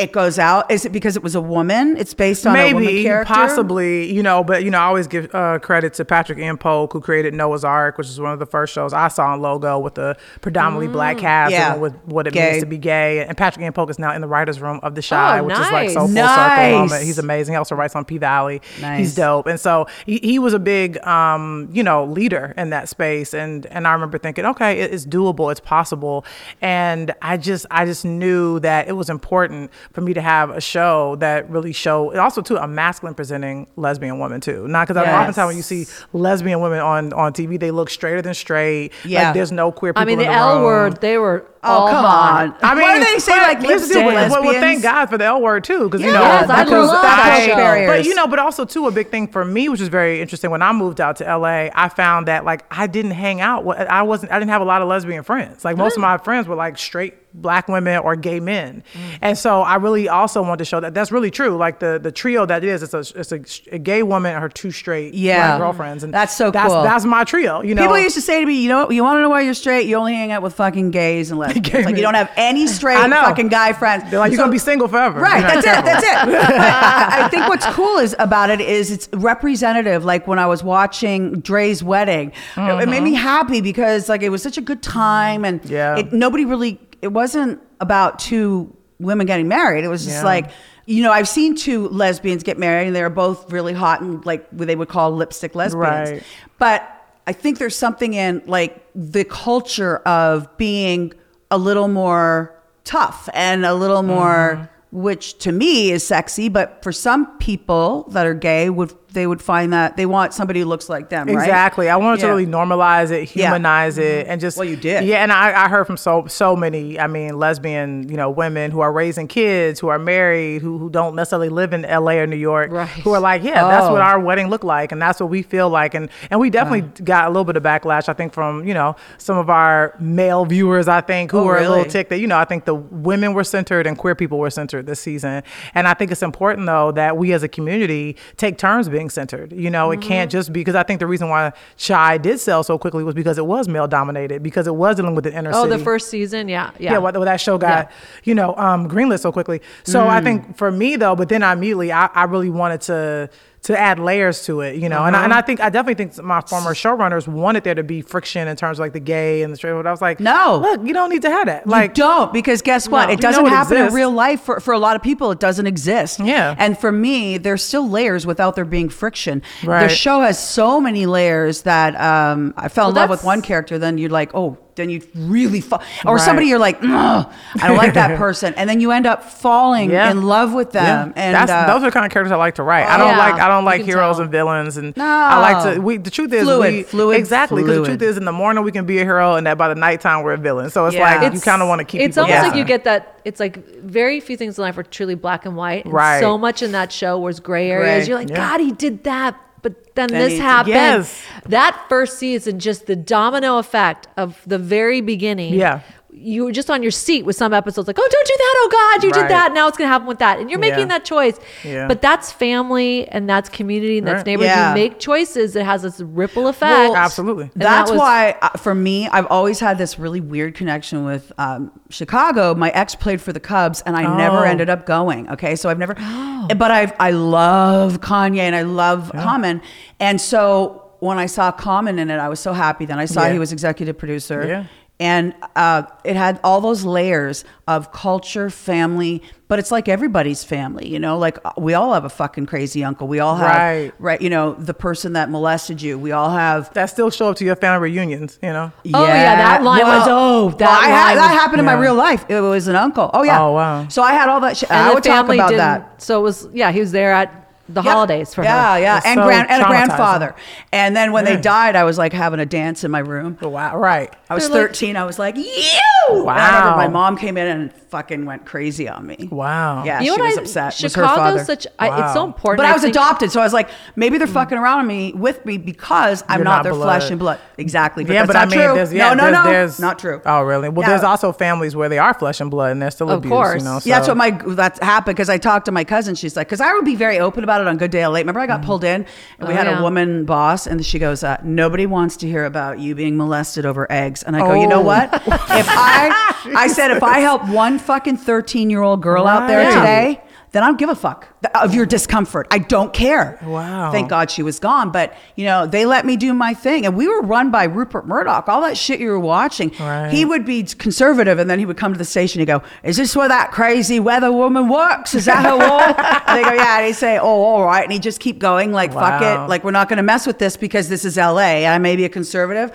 It goes out. Is it because it was a woman? It's based on a woman Maybe, character. possibly, you know, but you know, I always give uh, credit to Patrik-Ian Polk, who created Noah's Arc, which is one of the first shows I saw on Logo with the predominantly black cast Mm. Yeah. and with what it Gay. means to be gay. And Patrik-Ian Polk is now in the writers' room of The Chi, Oh, which is like so full nice. circle moment. He's amazing. He also writes on P Valley. Nice. He's dope. And so he, he was a big, um, you know, leader in that space. And and I remember thinking, okay, it- it's doable, it's possible. And I just I just knew that it was important for me to have a show that really show and also too a masculine presenting lesbian woman too. Not because Yes. oftentimes when you see lesbian women on on TV, they look straighter than straight. Yeah. like there's no queer people I mean, in the the L room. word, they were. Oh all come hot. on! I mean, why do they say but like let's lipstick do it. Well, well, thank God for the L word too, because you know, Yes, I because love that show. Barriers. But you know, but also too, a big thing for me, which was very interesting when I moved out to LA. I found that like I didn't hang out. with- I wasn't. I didn't have a lot of lesbian friends. Like most of mm. my friends were like straight black women or gay men, Mm. and so I really also want to show that that's really true. Like the the trio that is, it's a it's a, a gay woman and her two straight Yeah. black girlfriends, and That's so that's, cool. That's my trio. You know, People used to say to me, you know, what? you want to know why you're straight? You only hang out with fucking gays and lesbians. Gay like you don't have any straight fucking guy friends. They're like, you're gonna be single forever. Right, that's it. That's it. I, think what's cool is about it is it's representative. Like when I was watching Dre's wedding, it, it made me happy because like it was such a good time, and Yeah. it, nobody really. It wasn't about two women getting married. It was just Yeah. like. You know, I've seen two lesbians get married, and they were both really hot and like what they would call lipstick lesbians. Right. But I think there's something in like the culture of being a little more tough and a little more, mm-hmm. which to me is sexy, but for some people that are gay would they would find that they want somebody who looks like them, right? Exactly. I wanted to really normalize it, Yeah. humanize it, mm-hmm. and just Well, you did. Yeah, and I, I heard from so so many. I mean, lesbian, you know, women who are raising kids, who are married, who who don't necessarily live in L.A. or New York, Right. who are like, yeah, that's Oh. what our wedding looked like, and that's what we feel like, and and we definitely got a little bit of backlash. I think from you know some of our male viewers, I think, who Oh, were a little ticked that you know I think the women were centered and queer people were centered this season, and I think it's important though that we as a community take turns being centered. You know, it can't just be because I think the reason why Chi did sell so quickly was because it was male dominated because it was dealing with the inner Oh, city. the first season, yeah, yeah. Yeah, well, that show got, Yeah. you know, um, greenlit so quickly. So Mm. I think for me though, but then I immediately, I, I really wanted to to add layers to it, you know, and, I, Uh-huh. and I think I definitely think my former showrunners wanted there to be friction in terms of like the gay and the straight. But I was like, No. look, you don't need to have that. You Like, don't because guess what? No. it doesn't it happen in real life for, for a lot of people. It doesn't exist. Yeah. And for me, there's still layers without there being friction. Right. The show has so many layers that um, I fell in love with one character. Then you're like, oh, then you really fall, or Right. somebody you're like, I don't like that person, and then you end up falling Yeah. in love with them. Yeah. And That's, uh, those are the kind of characters I like to write. I don't Yeah, like I don't like heroes tell. and villains, and I like to. We the truth is Fluid, we fluid, exactly because the truth is in the morning we can be a hero, and that by the nighttime we're a villain. So it's Yeah. like It's- you kind of want to keep. It's people almost like you get that. It's like very few things in life are truly black and white. And Right. So much in that show was gray areas. Gray. You're like, Yeah. God, he did that, but then, Then this happened. Yes. That first season, just the domino effect of the very beginning. Yeah. You were just on your seat with some episodes, like, oh, don't do that. Oh, God, you Right. did that. Now it's going to happen with that. And you're making Yeah. that choice. Yeah. But that's family and that's community and that's Right. neighborhood. Yeah. You make choices. It has this ripple effect. Well, Absolutely. And that That's was- why, uh, for me, I've always had this really weird connection with um, Chicago. My ex played for the Cubs, and I never Oh. ended up going. Okay, so I've never, Oh. but I I love Kanye and I love Common, and so when I saw Common in it, I was so happy. Then I saw Yeah. he was executive producer. Yeah. And uh, it had all those layers of culture, family, but it's like everybody's family, you know. Like uh, we all have a fucking crazy uncle. We all have, Right. right? You know, the person that molested you. We all have that still show up to your family reunions, you know. Oh, yeah, that line was- oh, that I had, line that was- happened in my real life. It was an uncle. Oh yeah. Oh, wow. So I had all that shit. and I would talk about that. So it was, yeah, he was there at the Yep. holidays for yeah, her. Yeah, It's and so grand and a grandfather. And then when they hmm. died, I was like having a dance in my room. Wow, right. I was They're like- 13. I was like, you. Wow. My mom came in and fucking went crazy on me. Wow. Yeah, You she know was I- upset. It was her Chicago's father. such. I, it's so important. But I was think- adopted, so I was like, maybe they're fucking around me with me because I'm not, not their blood. flesh and blood. Exactly. But yeah, that's but I not mean, true. there's yeah, no, no, there's, no, there's not true. Oh, really? Well, Yeah. there's also families where they are flesh and blood, and they're still Of abused. course. You know, Yeah, that's what my that's happened because I talked to my cousin. She's like, because I would be very open about it on Good Day LA. Remember, I got pulled in and we Oh, had yeah. a woman boss, and she goes, uh, "Nobody wants to hear about you being molested over eggs." And I go, "You know Oh. what? if I, I said, if I help one fucking thirteen year old girl out there Right. today." Then I don't give a fuck of your discomfort. I don't care. Wow. Thank God she was gone. But, you know, they let me do my thing. And we were run by Rupert Murdoch. All that shit you were watching. Right. He would be conservative and then he would come to the station and go, Is this where that crazy weather woman works? Is that her wall? and they go, Yeah. And he'd say, Oh, all right. And he'd just keep going, like, fuck Wow. it. Like, we're not going to mess with this because this is LA. I may be a conservative,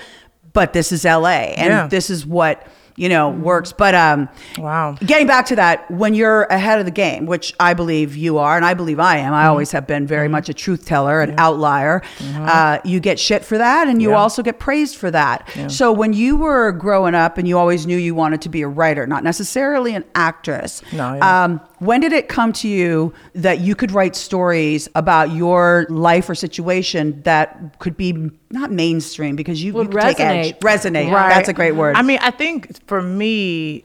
but this is LA. And Yeah. this is what, you know, works. But um, Wow. getting back to that, when you're ahead of the game, which I believe you are, and I believe I am, Mm-hmm. I always have been very much a truth teller, an outlier. Uh, you get shit for that, and you Mm-hmm. Yeah. also get praised for that. So when you were growing up, and you always knew you wanted to be a writer, not necessarily an actress. No, yeah. Um, when did it come to you that you could write stories about your life or situation that could be not mainstream because you, Would you take edge. resonate. resonate? Right. That's a great word. I mean, I think for me,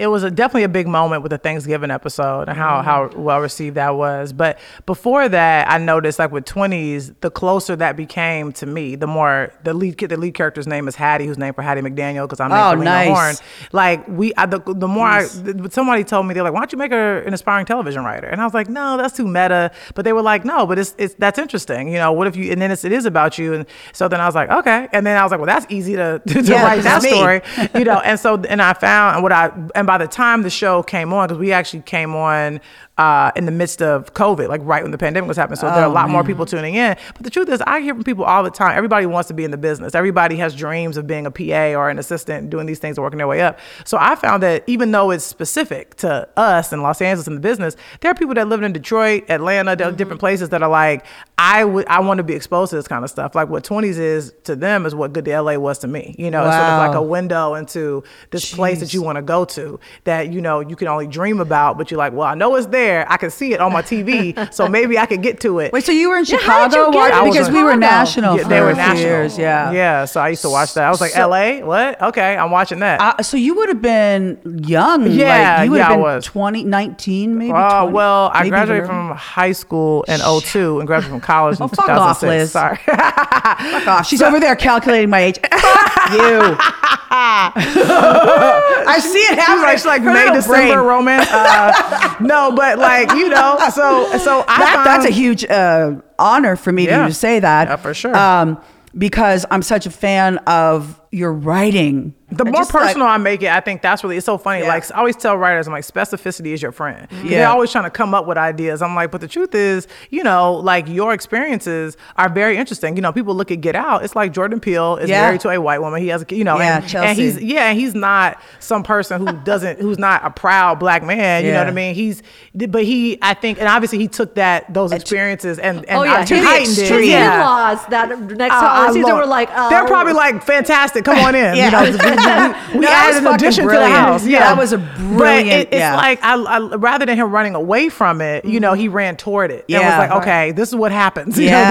it was a, definitely a big moment with the Thanksgiving episode and how, how mm-hmm. well received that was. But before that, I noticed like with 20s, the closer that became to me, the more the lead kid, the lead character's name is Hattie, who's named for Hattie McDaniel because I'm named Oh, for Lena nice. Horne. Like we, I, the, the more I, th- somebody told me they're like, why don't you make her an aspiring television writer? And I was like, no, that's too meta. But they were like, no, but it's it's that's interesting. You know, what if you? And then it's, it is about you. And so then I was like, okay. And then I was like, well, that's easy to to, Yeah, write that me. story. you know, and so and I found what I and by the time the show came on, because we actually came on uh, in the midst of COVID, like right when the pandemic was happening. So there are a Oh, lot more people tuning in. But the truth is, I hear from people all the time. Everybody wants to be in the business. Everybody has dreams of being a PA or an assistant, doing these things and working their way up. So I found that even though it's specific to us in Los Angeles in the business, there are people that live in Detroit, Atlanta, are different places that are like, I would I want to be exposed to this kind of stuff. Like what 20s is to them is what Good Day LA was to me. You know, it's sort of like a window into this place that you want to go to that you know you can only dream about, but you're like, well, I know it's there. I can see it on my TV, so maybe I could get to it. Wait, so you were in Yeah, how did Chicago? you get Why- to I was because in we were national Yeah, for they were national. years. Yeah. Yeah. So I used to watch that. I was like, So- LA? What? Okay, I'm watching that. Uh, so you would have been young. Yeah, like, you would yeah, have been was. 20, 19 maybe. Oh 20, well, I graduated from high school in 02 and graduated from college in Oh, fuck off, Liz. Sorry. Fuck off. She's over there calculating my age. Fuck you. I see it happening. like, she's like Her May December brain. romance. Uh, no, but like you know, so so I That, found, that's a huge uh, honor for me Yeah. to say that. Yeah, for sure. Um, because I'm such a fan of your writing. The I more just, like- personal I make it, I think that's really it's so funny. Yeah. Like I always tell writers, I'm like specificity is your friend. They're Yeah. always trying to come up with ideas. I'm like, but the truth is, you know, like your experiences are very interesting. You know, people look at Get Out. It's like Jordan Peele is Yeah. married to a white woman. He has a, you know, Yeah, and, Chelsea. and he's yeah, and he's not some person who doesn't who's not a proud black man. You know what I mean? He's but he I think and obviously he took that those experiences and and Oh yeah, heightened it. Yeah. in-laws that next Uh, holiday season were like, uh, they're probably like fantastic. Come on in. Yeah. You know, we, we, we No, added an addition to the house. Yeah, that was a But brilliant- it, it's yeah. like I, I rather than him running away from it, you know, he ran toward it. and Yeah. was like, okay, this is what happens. You Yeah.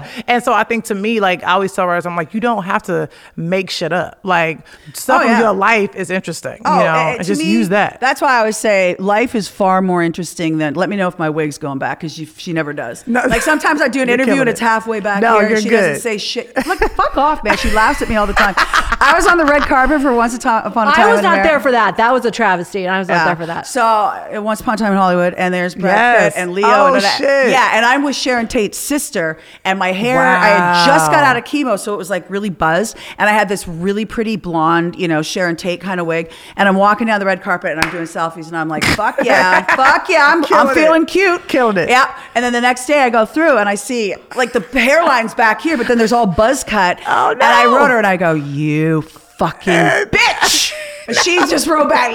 know, this is a. And so I think to me, like I always tell writers, I'm like, you don't have to make shit up. Like stuff Oh, in yeah. your life is interesting. Oh, you know, eh, and just me, use that. That's why I always say life is far more interesting than. Let me know if my wig's going back because she never does. No. Like sometimes I do an interview and it's it. halfway back No, here and you're she good. doesn't say shit. Look, fuck off, man. She laughs at me all the time. I was on the red carpet for Once Upon a Time. I was not there for that. That was a travesty, and I was not there for that. So uh, once upon a time in Hollywood, and there's Brad Yes. Pitt and Leo. Oh, and shit. Yeah, and I'm with Sharon Tate's sister, and my hair. I had just got out of chemo, so it was like really buzzed, and I had this really pretty blonde, you know, Sharon Tate kind of wig, and I'm walking down the red carpet, and I'm doing selfies, and I'm like, fuck yeah, fuck yeah, I'm, I'm Killing it. feeling cute, Killing it. Yeah, and then the next day I go through and I see like the hairline's back here, but then there's all buzz cut. Oh, no! And I wrote her and I go, you fucking bitch. She just wrote back,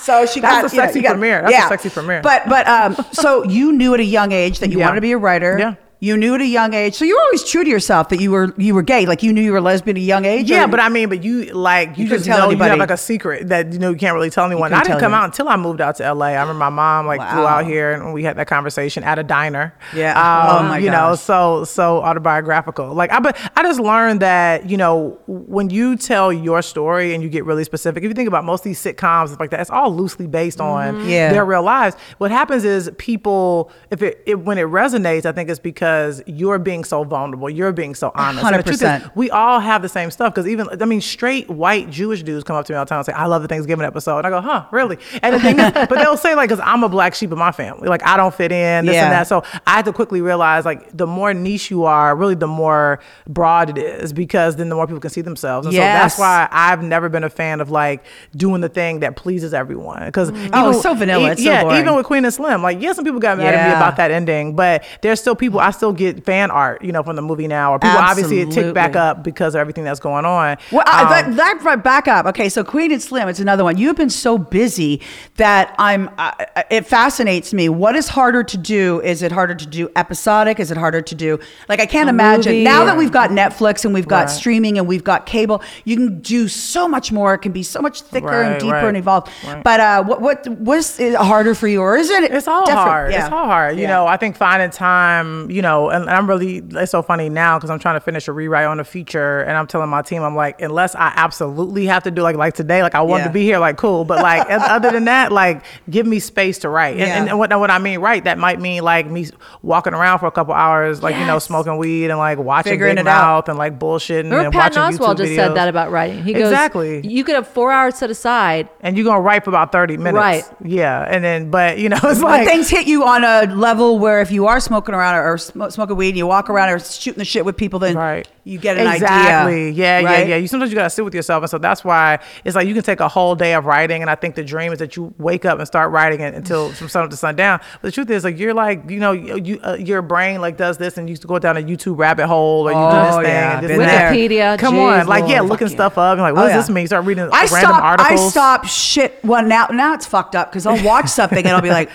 so she That's got a you know, sexy you got- premiere. That's a sexy premiere. But but um, so you knew at a young age that you Yeah. wanted to be a writer. Yeah. You knew at a young age, so you were always true to yourself that you were you were gay. Like you knew you were a lesbian at a young age. Yeah, or- but I mean, but you like you, You just tell know you anybody. have like a secret that you know you can't really tell anyone. I didn't come anyone. out until I moved out to LA. I remember my mom like flew out here and we had that conversation at a diner. Yeah. um, Oh, my you know, so so autobiographical. Like I, but I just learned that you know when you tell your story and you get really specific. If you think about most of these sitcoms like that, it's all loosely based on Mm-hmm. Yeah. their real lives. What happens is people, if it, it when it resonates, I think it's because you're being so vulnerable. You're being so honest. And the truth is, 100%. we all have the same stuff because even I mean, straight white Jewish dudes come up to me all the time and say, "I love the Thanksgiving episode," and I go, "Huh, really?" And the thing is, but they'll say like, "Because I'm a black sheep of my family, like I don't fit in this Yeah. and that." So I had to quickly realize like the more niche you are, really the more broad it is because then the more people can see themselves. And so that's why I've never been a fan of like doing the thing that pleases everyone because mm. Oh, it's so vanilla. It's so yeah, boring. even with Queen and Slim, like yeah, some people got mad at me about that ending, but there's still people. I still get fan art, you know, from the movie now, or people obviously it ticked back up because of everything that's going on. Well, Um, that, that right back up. Okay, so Queen and Slim, it's another one. You have been so busy that I'm. Uh, it fascinates me. What is harder to do? Is it harder to do episodic? Is it harder to do like I can't imagine movie now that we've got Netflix and we've got Right. streaming and we've got cable. You can do so much more. It can be so much thicker and deeper right, and evolved. right. But uh, what what was harder for you, or is it? It's all different? hard. Yeah. It's all hard. You Yeah. know, I think finding time, you know, and, and I'm really, it's so funny now because I'm trying to finish a rewrite on a feature and I'm telling my team, I'm like, unless I absolutely have to do like, like today, like I want Yeah. to be here, like cool. But like, other than that, like give me space to write. And, Yeah. and, what, what I mean, right, that might mean like me walking around for a couple hours, like, you know, smoking weed and like watching Figuring Big it out. And like bullshitting Remember and Patton watching Oswalt YouTube just said that about writing. He goes, Exactly. You could have four hours set aside. and you're gonna write for about 30 minutes. Right. Yeah. And then, but you know, it's But things hit you on a level where if you are smoking around or, or sm- smoking weed and you walk around or shooting the shit with people, then Right. you get an exactly. idea. Yeah, right? yeah, yeah. You sometimes you gotta sit with yourself, and so that's why it's like you can take a whole day of writing, and I think the dream is that you wake up and start writing it until from sun up to sundown. But the truth is, like you're like you know you, you uh, your brain like does this, and you go down a YouTube rabbit hole or you do this Oh, thing. yeah, and this been and that. there. Wikipedia. Come geez, on, like yeah, Lord. looking Fuck stuff up and like what Oh, does yeah. this mean? You start reading I random stop. articles. I stop shit. Well, now now it's fucked up because I'll watch something and I'll be like.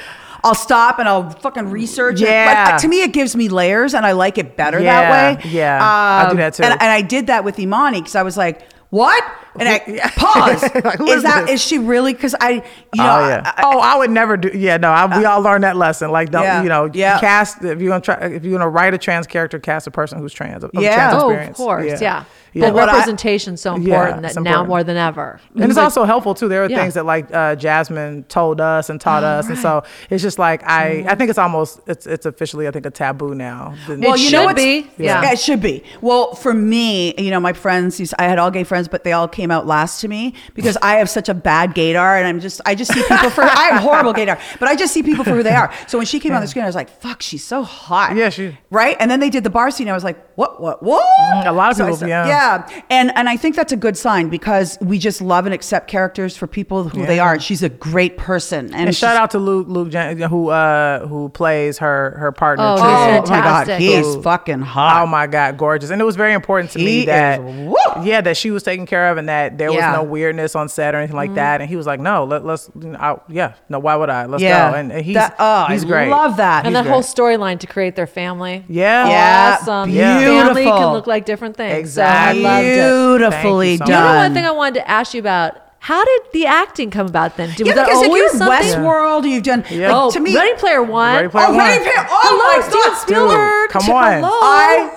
I'll stop and I'll fucking research. it. Uh, yeah. Like, to me, it gives me layers, and I like it better Yeah, that way. yeah. I'll um, do that too. And, and I did that with Imani because I was like, "What?" And I pause. Like, who is is that this? is she really? Because I, you oh, know, oh yeah. I- oh, I would never do. Yeah, no. I, we uh, all learned that lesson. Like, don't Yeah. you know? Yeah. Cast if you're gonna try if you're gonna write a trans character, cast a person who's trans. Of Yeah. Trans Oh, of experience. course, yeah. Yeah. But What I- representation's so important it's that now more than ever. And it's Like, also helpful too. There are Yeah. things that like uh, Jasmine told us and taught us, and so it's just like I, I think it's almost it's it's officially I think a taboo now. Well, It you know should what's- be. Yeah. it should be. Well, for me, you know, my friends, I had all gay friends, but they all came out last to me because I have such a bad gaydar, and I'm just, I just see people for, I have horrible gaydar, but I just see people for who they are. So when she came on the screen, I was like, fuck, she's so hot. Yeah, she- Right? And then they did the bar scene. I was like, what, what, what? Mm, a lot of So people, said- yeah. Yeah. And, and I think that's a good sign because we just love and accept characters for people who they are. And she's a great person. And, And shout out to Luke Luke James, who uh who plays her her partner. Oh, too. Oh my God, he's Who- fucking hot. Oh my God, gorgeous! And it was very important to He me that is- yeah, that she was taken care of and that there Yeah. was no weirdness on set or anything like that. And he was like, no, let, let's I, yeah, no, why would I? Let's Yeah. go. And, and he's That- oh, he's I great. love that. and He's that whole storyline to create their family. Yeah, Yeah. Awesome. Yeah. Family can look like different things. Exactly. So I loved it. Beautifully Thank you done. You know one thing I wanted to ask you about? How did the acting come about then? Did, Yeah, was that because if always you're something? Westworld, you've done. Yeah. Like, oh, to me, oh, Ready Player One. Ready Player oh, One. Ready Player. Oh Hello, my Steven God, Spielberg. come on. Hello. I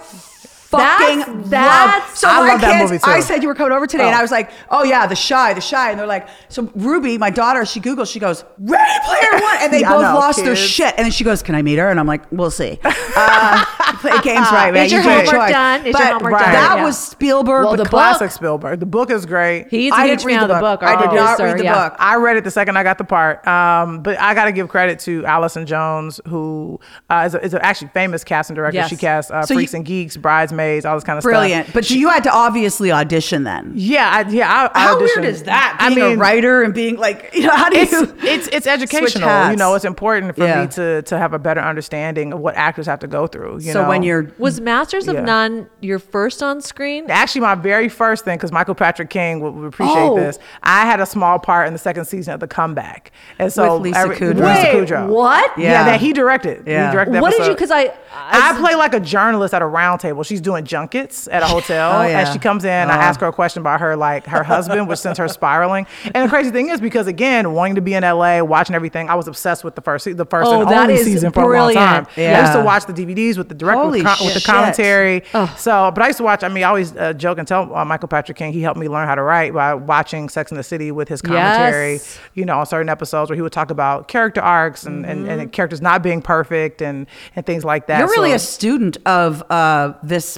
fucking That's- love. So I my love that kids, movie, too. I said you were coming over today, and Oh. I was like, "Oh yeah, The Chi, The Chi," and they're like, "So Ruby, my daughter, she googles, she goes, Ready Player One," and they Yeah, both know, lost their shit, and then she goes, "Can I meet her?" And I'm like, "We'll see." Uh, play games right, man. Is your You homework choice. done? Is your but homework done? That Yeah. was Spielberg. Well, the the classic. Classic Spielberg. The book is great. He's a I huge read fan of the the book. book. I did not read the book. I read it the second I got the part. Um, but I got to give credit to Allison Jones, who uh, is, a, is actually famous casting director. Yes. She cast uh, So you- Freaks and Geeks, Bridesmaids, all this kind of stuff. Brilliant. But you had to obviously audition then. Yeah, I, yeah. I, I How auditioned. weird is that? I Being mean, a writer and being like, you know, how do it's you? it's it's educational. hats? You know, it's important for Yeah. me to to have a better understanding of what actors have to go through. You so know? when you're Was Masters of None your first on screen? Actually, my very first thing, because Michael Patrick King would, would appreciate Oh. this. I had a small part in the second season of The Comeback, and so With Lisa Kudrow. Lisa Kudrow. what? Yeah. Yeah. that he directed. Yeah. He directed. that What did you? episode. Because I, I play like a journalist at a round table. She's doing junkets at a hotel, Oh, yeah. and she comes in. I Uh-huh. ask her a question about her like her husband, which sends her spiraling. And the crazy thing is, because again, wanting to be in LA, watching everything, I was obsessed with the first the first Oh, and only season for a long time. Yeah. I used to watch the DVDs with the director with, com- with the commentary. So, but I used to watch. I mean, I always uh, joke and tell uh, Michael Patrick King he helped me learn how to write by watching Sex and the City with his commentary. Yes. You know, on certain episodes where he would talk about character arcs and, and, and characters not being perfect and and things like that. You're really So- a student of uh, this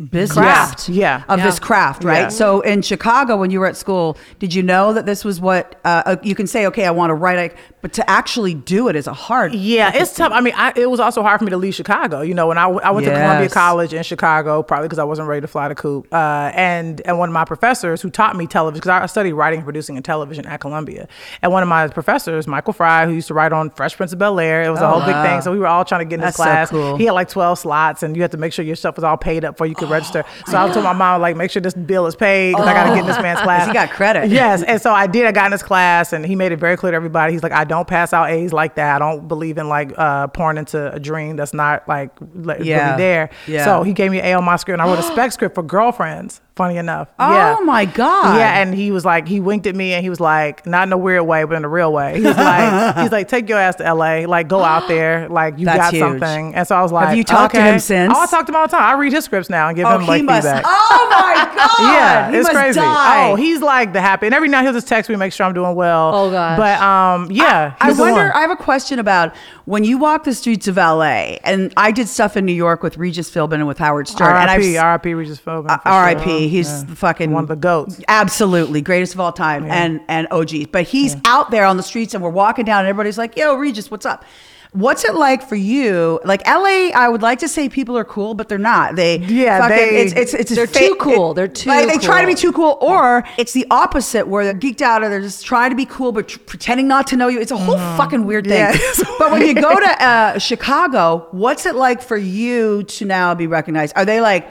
business, Craft. Yeah. of Yeah. this craft, right? Yeah. So in Chicago, when you were at school, did you know that this was what uh, uh, you can say? Okay, I want to write, I, but to actually do it is a hard. Yeah, it's tough. I mean, I, it was also hard for me to leave Chicago. You know, when i, I went to Columbia College in Chicago, probably because I wasn't ready to fly to coop. Uh, and and one of my professors who taught me television, because I studied writing and producing in television at Columbia. And one of my professors, Michael Fry, who used to write on Fresh Prince of Bel Air, it was a Oh, whole big thing. So we were all trying to get in That's this so class. cool. He had like 12 slots, and you had to make sure your stuff was all paid up before you could register. So I told my mom, like, make sure this bill is paid because I got to get in this man's class. he got credit. Yes. And so I did. I got in his class, and he made it very clear to everybody. He's like, I don't pass out A's like that. I don't believe in like uh, pouring into a dream that's not like li- Yeah. really there. Yeah. So he gave me an A on my script, and I wrote a spec script for girlfriends. Funny enough. Oh yeah. my God. Yeah, and he was like, he winked at me, and he was like, not in a weird way, but in a real way. He was like, he's like, take your ass to L.A. Like, go out there, like you That's got huge. something. And so I was like, Have you talked to him since? Oh, I talked to him all the time. I read his scripts now and give Oh, him like must. feedback. Oh my God. Yeah, he it's crazy. Die. Oh, he's like the happy, and every now he'll just text me, make sure I'm doing well. Oh, god. But um, yeah, I he's the wonder. one. I have a question about when you walk the streets of LA, and I did stuff in New York with Regis Philbin and with Howard Stern. and I've R.I.P. Regis Philbin. R.I.P. He's Yeah. fucking one of the goats. Absolutely, greatest of all time, and and OGs. But he's out there on the streets, and we're walking down, and everybody's like, "Yo, Regis, what's up?" What's it like for you? Like LA, I would like to say people are cool, but they're not. They Yeah, fucking, they- it's it's it's They're fa- too cool. it- They're too like, they try to be too cool, or it's the opposite where they're geeked out, or they're just trying to be cool but tr- pretending not to know you. It's a whole fucking weird thing. Yeah, but when you go to uh, Chicago, what's it like for you to now be recognized? Are they like?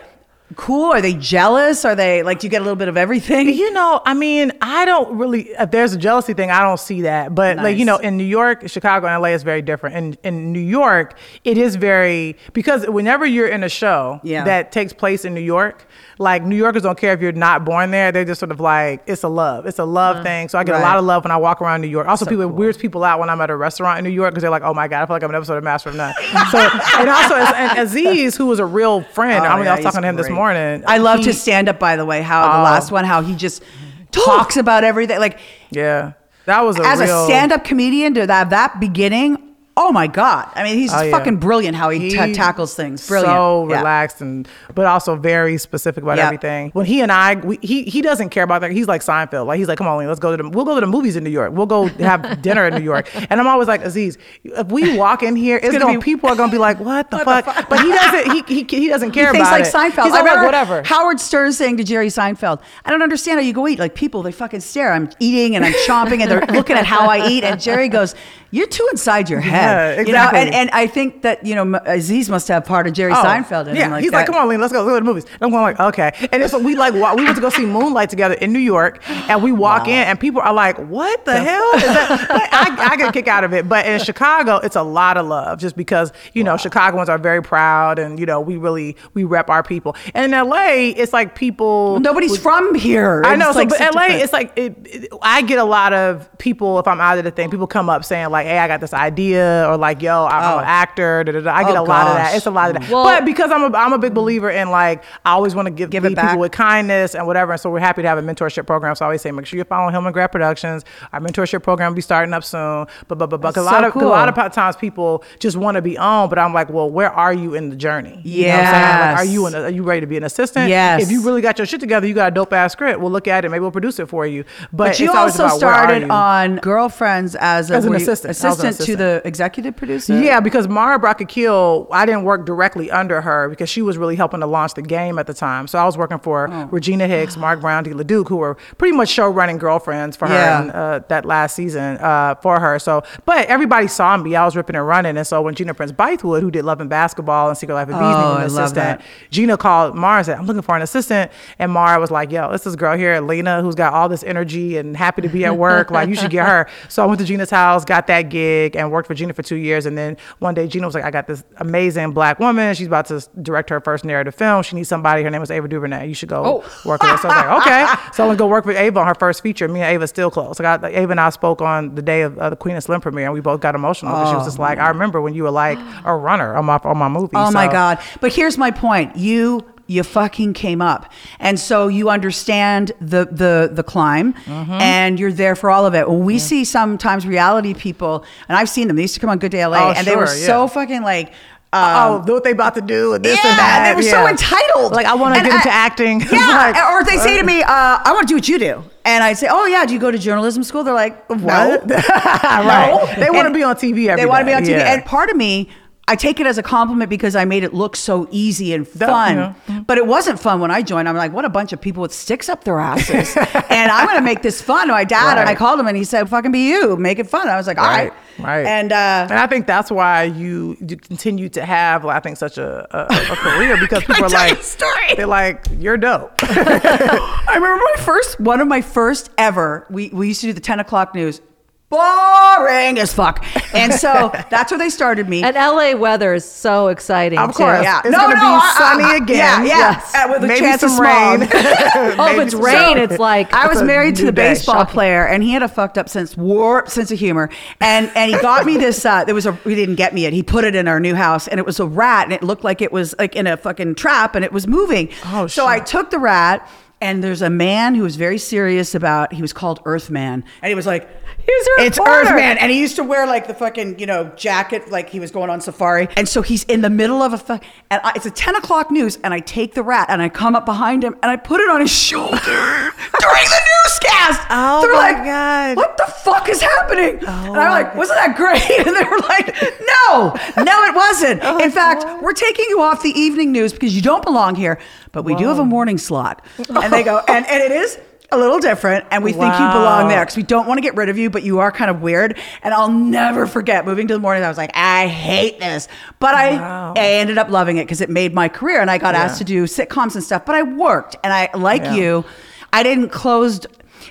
Cool? Are they jealous? Are they like? Do you get a little bit of everything? You know, I mean, I don't really. If there's a jealousy thing, I don't see that. But like you know, in New York, Chicago, and LA is very different. In in New York, it is very because whenever you're in a show Yeah. that takes place in New York, like New Yorkers don't care if you're not born there. They're just sort of like it's a love. It's a love mm. thing. So I get a lot of love when I walk around New York. Also, So people cool. weirds people out when I'm at a restaurant in New York because they're like, "Oh my god, I feel like I'm an episode of Master of None." So and also and Aziz, who was a real friend. Oh, I Oh, mean, yeah, I was talking to him this morning. I loved He- his stand up, by the way. How the Oh. last one, how he just talks about everything. Like Yeah, that was a as real, a stand up comedian to have that beginning. Oh my god! I mean, he's Oh, yeah. fucking brilliant how he, ta- tackles things. Brilliant. So Yeah. relaxed and but also very specific about Yep. everything. When he and I, we, he he doesn't care about that. He's like Seinfeld. Like he's like, come on, let's go to the we'll go to the movies in New York. We'll go have dinner in New York. And I'm always like, Aziz, if we walk in here, it's, gonna gonna, be- people are gonna be like, what the, What the fuck? fuck? But he doesn't. He he, he doesn't care thinks about like it. Seinfeld. He's I like, remember whatever. Howard Stern saying to Jerry Seinfeld, "I don't understand how you go eat. Like people, they fucking stare. I'm eating and I'm chomping and they're looking at how I eat." And Jerry goes, "You're too inside your head." Yeah, You know, and, and I think that you know Aziz must have part of Jerry Oh, Seinfeld in yeah, him. Like he's that. like, come on, Lean, let's go, let's go to the movies. And I'm going like, okay. And it's we like we went to go see Moonlight together in New York, and we walk in, and people are like, what the hell is that? I, I get a kick out of it. But in Chicago, it's a lot of love, just because you know Chicagoans are very proud, and you know we really we rep our people. And in LA, it's like people. Nobody's from here. I know, so, like but LA, different- it's like it, it- I get a lot of people if I'm out of the thing. People come up saying like, "Hey, I got this idea," or like, "Yo, I'm Oh. an actor." Da, da, da. I get Oh, a lot of that. It's a lot of that. Well- but because I'm a I'm a big believer in like I always want to give, Give it back. people with kindness and whatever. And so we're happy to have a mentorship program. So I always say, make sure you're following Hillman Grad Productions. Our mentorship program will be starting up soon. But but but because a lot so of 'cause a lot of times people just want to be on, but I'm like, well, where are you in the journey? You know what I'm saying? Like, are you in a, are you ready to be an assistant? Yes. If you really got your shit together, you got a dope ass script. We'll look at it. Maybe we'll produce it for you. But, But you also about where are started you. on Girlfriends as, a, As an were you assistant. I was an assistant to the executive producer. Yeah, because Mara Brock Akil, I didn't work directly under her because she was really helping to launch the game at the time. So I was working for Oh. Regina Hicks, Mark Brown, Dee LaDuke, who were pretty much show running girlfriends for Yeah. her in, uh, that last season uh, for her. So, but everybody saw me. I was ripping and running. And so when Gina Prince Bythewood, who did Love and Basketball and Secret Life of Bees, Oh, needed an assistant. Gina called Mara and said, I'm looking for an assistant. And Mara was like, yo, it's this girl here, Lena, who's got all this energy and happy to be at work. like, you should get her. So I went to Gina's house, got that gig, and worked for Gina for two years. And then one day, Gina was like, I got this amazing black woman. She's about to direct her first narrative film. She needs somebody. Her name is Ava DuVernay. You should go Oh. work with her. So I was like, okay. So I went to go work with Ava on her first feature. Me and Ava still close. So I got, Ava and I spoke on the day of uh, the Queen of Slim premiere, and we both got emotional. because she was just like, I remember when you were like a runner on my, on my movie. Oh my God. But here's my point. You you fucking came up. And so you understand the the the climb Mm-hmm. and you're there for all of it. When we see sometimes reality people, and I've seen them, they used to come on Good Day LA Oh, and they were sure, so fucking like oh, um, what they about to do and this yeah, and that. they were so entitled. Like I want to get into acting. Yeah, like, or if they say to me, uh, "I want to do what you do," and I say, "Oh yeah, do you go to journalism school?" They're like, "What?" Right. No. They want to be on TV every They want to be on TV. Yeah. And part of me, I take it as a compliment because I made it look so easy and That- fun. yeah. But it wasn't fun when I joined. I'm like, what a bunch of people with sticks up their asses. and I'm going to make this fun. My dad, and I called him and he said, fucking be you, make it fun. I was like, all right. Right. And, uh, and I think that's why you, you continue to have, I think, such a, a, a career because people are like, story? they're like, you're dope. I remember my first, one of my first ever, we, we used to do the 10 o'clock news. Boring as fuck. And so that's where they started me. And LA weather is so exciting. Of too. course. yeah. It's no, gonna no, be I- sunny I- I- again. Yeah, yeah. Yes. Uh, with a Maybe chance of some smog. rain. Oh, if it's some- rain, it's like I was married to the day. baseball Shocking. player, and he had a fucked up sense, warped sense of humor, and and he got me this. Uh, there was a he didn't get me it. He put it in our new house, and it was a rat, and it looked like it was like in a fucking trap, and it was moving. Oh, so shit. I took the rat. And there's a man who was very serious about. He was called Earthman, and he was like, He's a "It's reporter." Earthman," and he used to wear like the fucking you know jacket, like he was going on safari. And so he's in the middle of a fuck, and I, it's a ten o'clock news, and I take the rat and I come up behind him and I put it on his shoulder during the newscast. Oh They're my like, God. What the fuck is happening? Oh and I'm like, wasn't that great? And they were like, no, no, it wasn't. Oh, In fact, we're taking you off the evening news because you don't belong here, but we do have a morning slot. And they go, and, and it is. a little different and we think you belong there because we don't want to get rid of you but you are kind of weird and i'll never forget moving to the morning i was like i hate this but i, I ended up loving it because it made my career and i got Yeah. asked to do sitcoms and stuff but i worked and i like Yeah. you i didn't close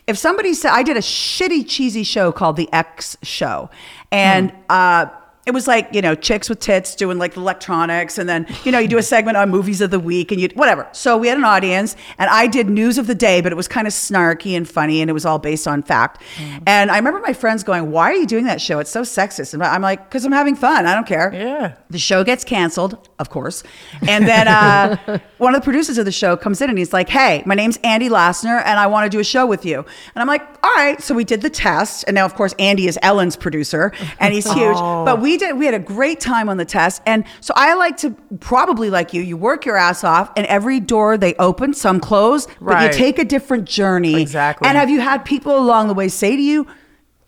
if somebody said i did a shitty cheesy show called the x show and Hmm. uh it was like you know chicks with tits doing like the electronics and then you know you do a segment on movies of the week and you whatever so we had an audience and i did news of the day but it was kind of snarky and funny and it was all based on fact Mm-hmm. and i remember my friends going why are you doing that show it's so sexist and i'm like because i'm having fun i don't care Yeah. the show gets canceled, of course. And then uh, one of the producers of the show comes in and he's like, Hey, my name's Andy Lassner and I want to do a show with you. And I'm like, All right. So we did the test. And now, of course, Andy is Ellen's producer and he's huge. Oh. But we did, we had a great time on the test. And so I like to probably like you, you work your ass off and every door they open, some close, but you take a different journey. Exactly. And have you had people along the way say to you,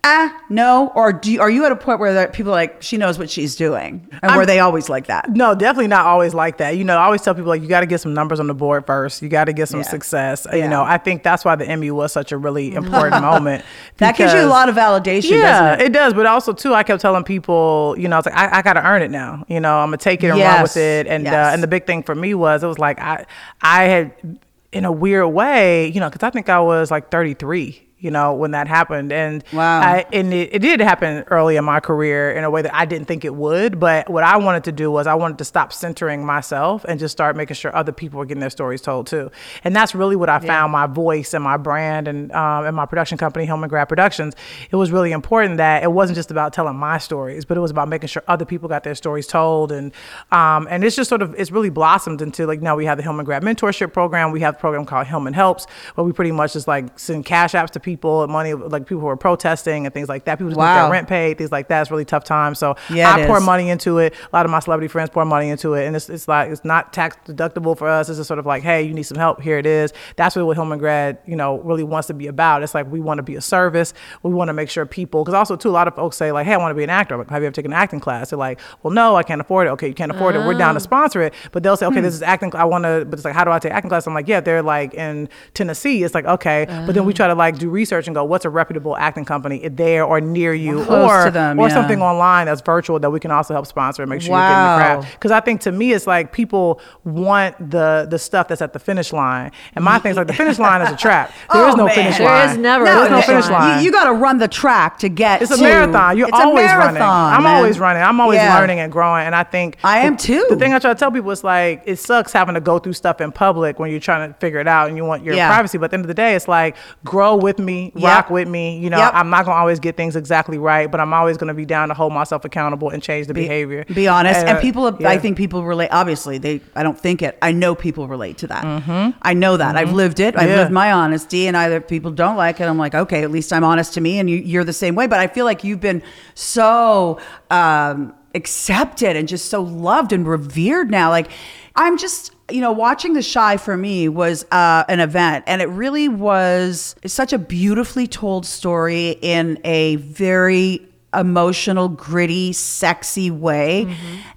Ah, no, or do you, are you at a point where that people are like she knows what she's doing, and were I'm- they always like that? No, definitely not always like that. You know, I always tell people like you got to get some numbers on the board first. You got to get some Yeah. success. Yeah. You know, I think that's why the Emmy was such a really important moment. That gives you a lot of validation, Yeah, doesn't it? does. But also too, I kept telling people, you know, it's like I, I got to earn it now. You know, I'm gonna take it and run with it. And uh, and the big thing for me was it was like I I had in a weird way, you know, because I think I was like 33. You know when that happened, and Wow. I, and it, it did happen early in my career in a way that I didn't think it would. But what I wanted to do was I wanted to stop centering myself and just start making sure other people were getting their stories told too. And that's really what I found my voice and my brand and um, and my production company, Hillman Grad Productions. It was really important that it wasn't just about telling my stories, but it was about making sure other people got their stories told. And um, and it's just sort of it's really blossomed into like now we have the Hillman Grad Mentorship Program. We have a program called Hillman Helps, where we pretty much just like send cash apps to people, money like people who are protesting and things like that. People just Wow. their rent paid, things like that. It's really tough time. So Yeah, I pour is. money into it. A lot of my celebrity friends pour money into it, and it's, it's like it's not tax deductible for us. It's just sort of like, hey, you need some help. Here it is. That's really what Hillman Grad, you know, really wants to be about. It's like we want to be a service. We want to make sure people, because also too, a lot of folks say like, hey, I want to be an actor. Like, have you ever taken an acting class? They're like, well, no, I can't afford it. Okay, you can't afford it. We're down to oh. sponsor it, but they'll say, okay, this hmm. is acting. I want to, but it's like, how do I take acting class? I'm like, yeah, they're like in Tennessee. It's like okay, but then we oh. try to like do research and go, what's a reputable acting company there or near you, Close or them, or yeah. something online that's virtual that we can also help sponsor and make sure you're getting Wow. the crap. Because I think to me, it's like people want the the stuff that's at the finish line, and my thing's like the finish line is a trap. There is Oh, no man. finish There line. There is never There a is no finish line. You, you got to run the track to get. It's a marathon. You're It's a always running. marathon, I'm man. always running. I'm always Yeah. learning and growing. And I think I am the- too. The thing I try to tell people is like it sucks having to go through stuff in public when you're trying to figure it out and you want your Yeah. privacy. But at the end of the day, it's like grow with me, Yep. rock with me. You know, Yep. I'm not gonna always get things exactly right, but I'm always gonna be down to hold myself accountable and change the Be- behavior. Be honest, and, uh, people. yeah. I think people relate. Obviously, they. I don't think it. I know people relate to that. I know that. I've lived it. I've Mm-hmm. Yeah. lived my honesty, and either people don't like it. I'm like, okay, at least I'm honest to me, and you, you're the same way. But I feel like you've been so um, accepted and just so loved and revered now. Like I'm just. You know, watching The Chi for me was uh, an event, and it really was such a beautifully told story in a very emotional, gritty, sexy way.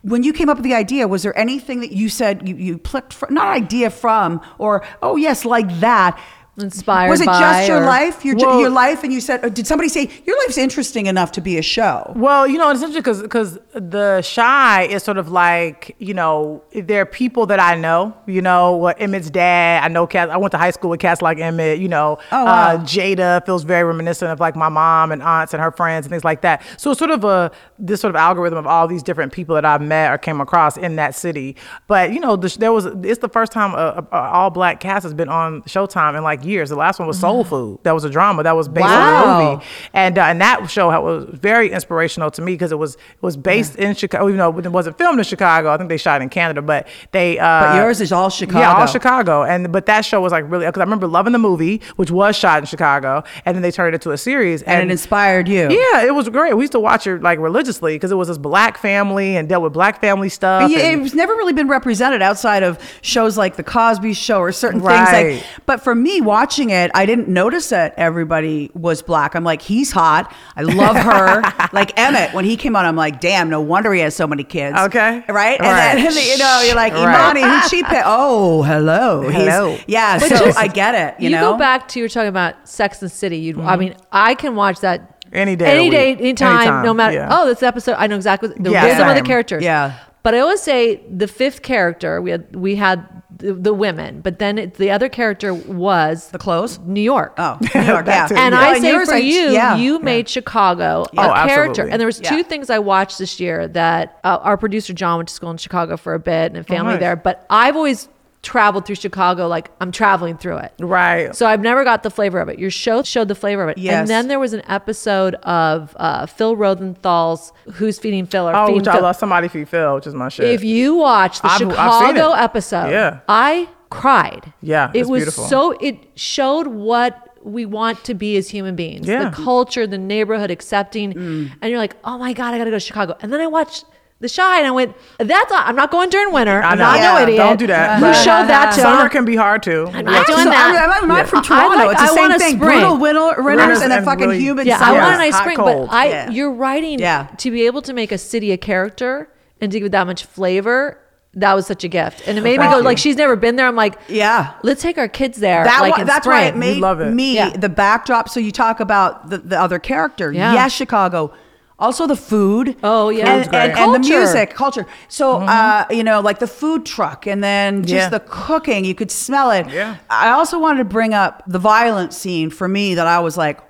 When you came up with the idea, was there anything that you said you, you plucked from, not idea from, or, oh, yes, like that? Inspired Was it by just your or- life? Your, Well- your life? And you said, did somebody say, your life's interesting enough to be a show? Well, you know, it's interesting because because the Chi is sort of like you know there are people that I know. You know, what Emmett's dad. I know cats. I went to high school with cats like Emmett. You know, Oh, wow. uh, Jada feels very reminiscent of like my mom and aunts and her friends and things like that. So it's sort of a this sort of algorithm of all these different people that I've met or came across in that city. But you know, the, there was it's the first time a, a, a all black cast has been on Showtime and like years. The last one was Soul Food. That was a drama that was based on a movie and uh, and that show was very inspirational to me because it was it was based in Chicago. You know, it wasn't filmed in Chicago. I think they shot in Canada, but they. Uh, But yours is all Chicago. Yeah, all Chicago. And but that show was like really because I remember loving the movie, which was shot in Chicago, and then they turned it into a series, And it inspired you. Yeah, it was great. We used to watch it like religiously because it was this black family and dealt with black family stuff. But yeah, and- it's never really been represented outside of shows like The Cosby Show or certain things Right. like. But for me, watching it, I didn't notice that everybody was black. I'm like, he's hot. I love her. like Emmett, when he came on, I'm like, damn, no wonder he has so many kids. Okay. Right? And Right. then, you know, you're like, Right. Imani, who'd she pick? Oh, hello. He's- Hello. yeah, But so just- I get it. You, You, know? go back to you're talking about Sex and City. You, I mm-hmm. mean, I can watch that Any day any the day, week. anytime, Anytime, no matter. yeah. Oh, this episode, I know exactly the Yeah, rhythm of the characters. Yeah. But I always say the fifth character we had we had the, the women, but then it, the other character was The clothes? New York. Oh, New York, yeah. And Yeah. I Well, say yours, for I- you, yeah. you made Chicago Oh, a character. absolutely. And there was two things I watched this year that uh, our producer John went to school in Chicago for a bit and a family nice. there. But I've always traveled through Chicago like I'm traveling through it. Right. So I've never got the flavor of it. Your show showed the flavor of it. Yes. And then there was an episode of uh, Phil Rosenthal's Who's Feeding Phil or Oh, which I Phil. love somebody feed Phil, which is my shit. If you watch the I've- I've seen Chicago it. episode, Yeah. I cried. Yeah, it it's was beautiful. so. It showed what we want to be as human beings. Yeah. The culture, the neighborhood, accepting, Mm. and you're like, oh my god, I got to go to Chicago. And then I watched. The Chi, and I went. That's not, I'm not going during winter. I I'm know. not Yeah, no idiot. Don't do that. Who showed that to? Summer can be hard too. I'm not doing So, that. I'm, I'm not from I Toronto. like- it's the I same want a thing. spring. Brutal winter, winters Winters and then and fucking really- humid Yeah, I want a nice Hot, spring, cold. but I Yeah. you're writing Yeah. to be able to make a city a character and to give it that much flavor. That was such a gift, and it made me go you. like she's never been there. I'm like, Yeah. let's take our kids there. That like wa- in that's why it spring. made love it. me Yeah. the backdrop. So you talk about the, the other character. Yeah. Yes, Chicago. Also the food. Oh, yeah. and, Food's great. and, and the Culture. Mm-hmm. music, culture. So uh, you know, like the food truck, and then just Yeah. the cooking. You could smell it. Yeah. I also wanted to bring up the violence scene for me that I was like,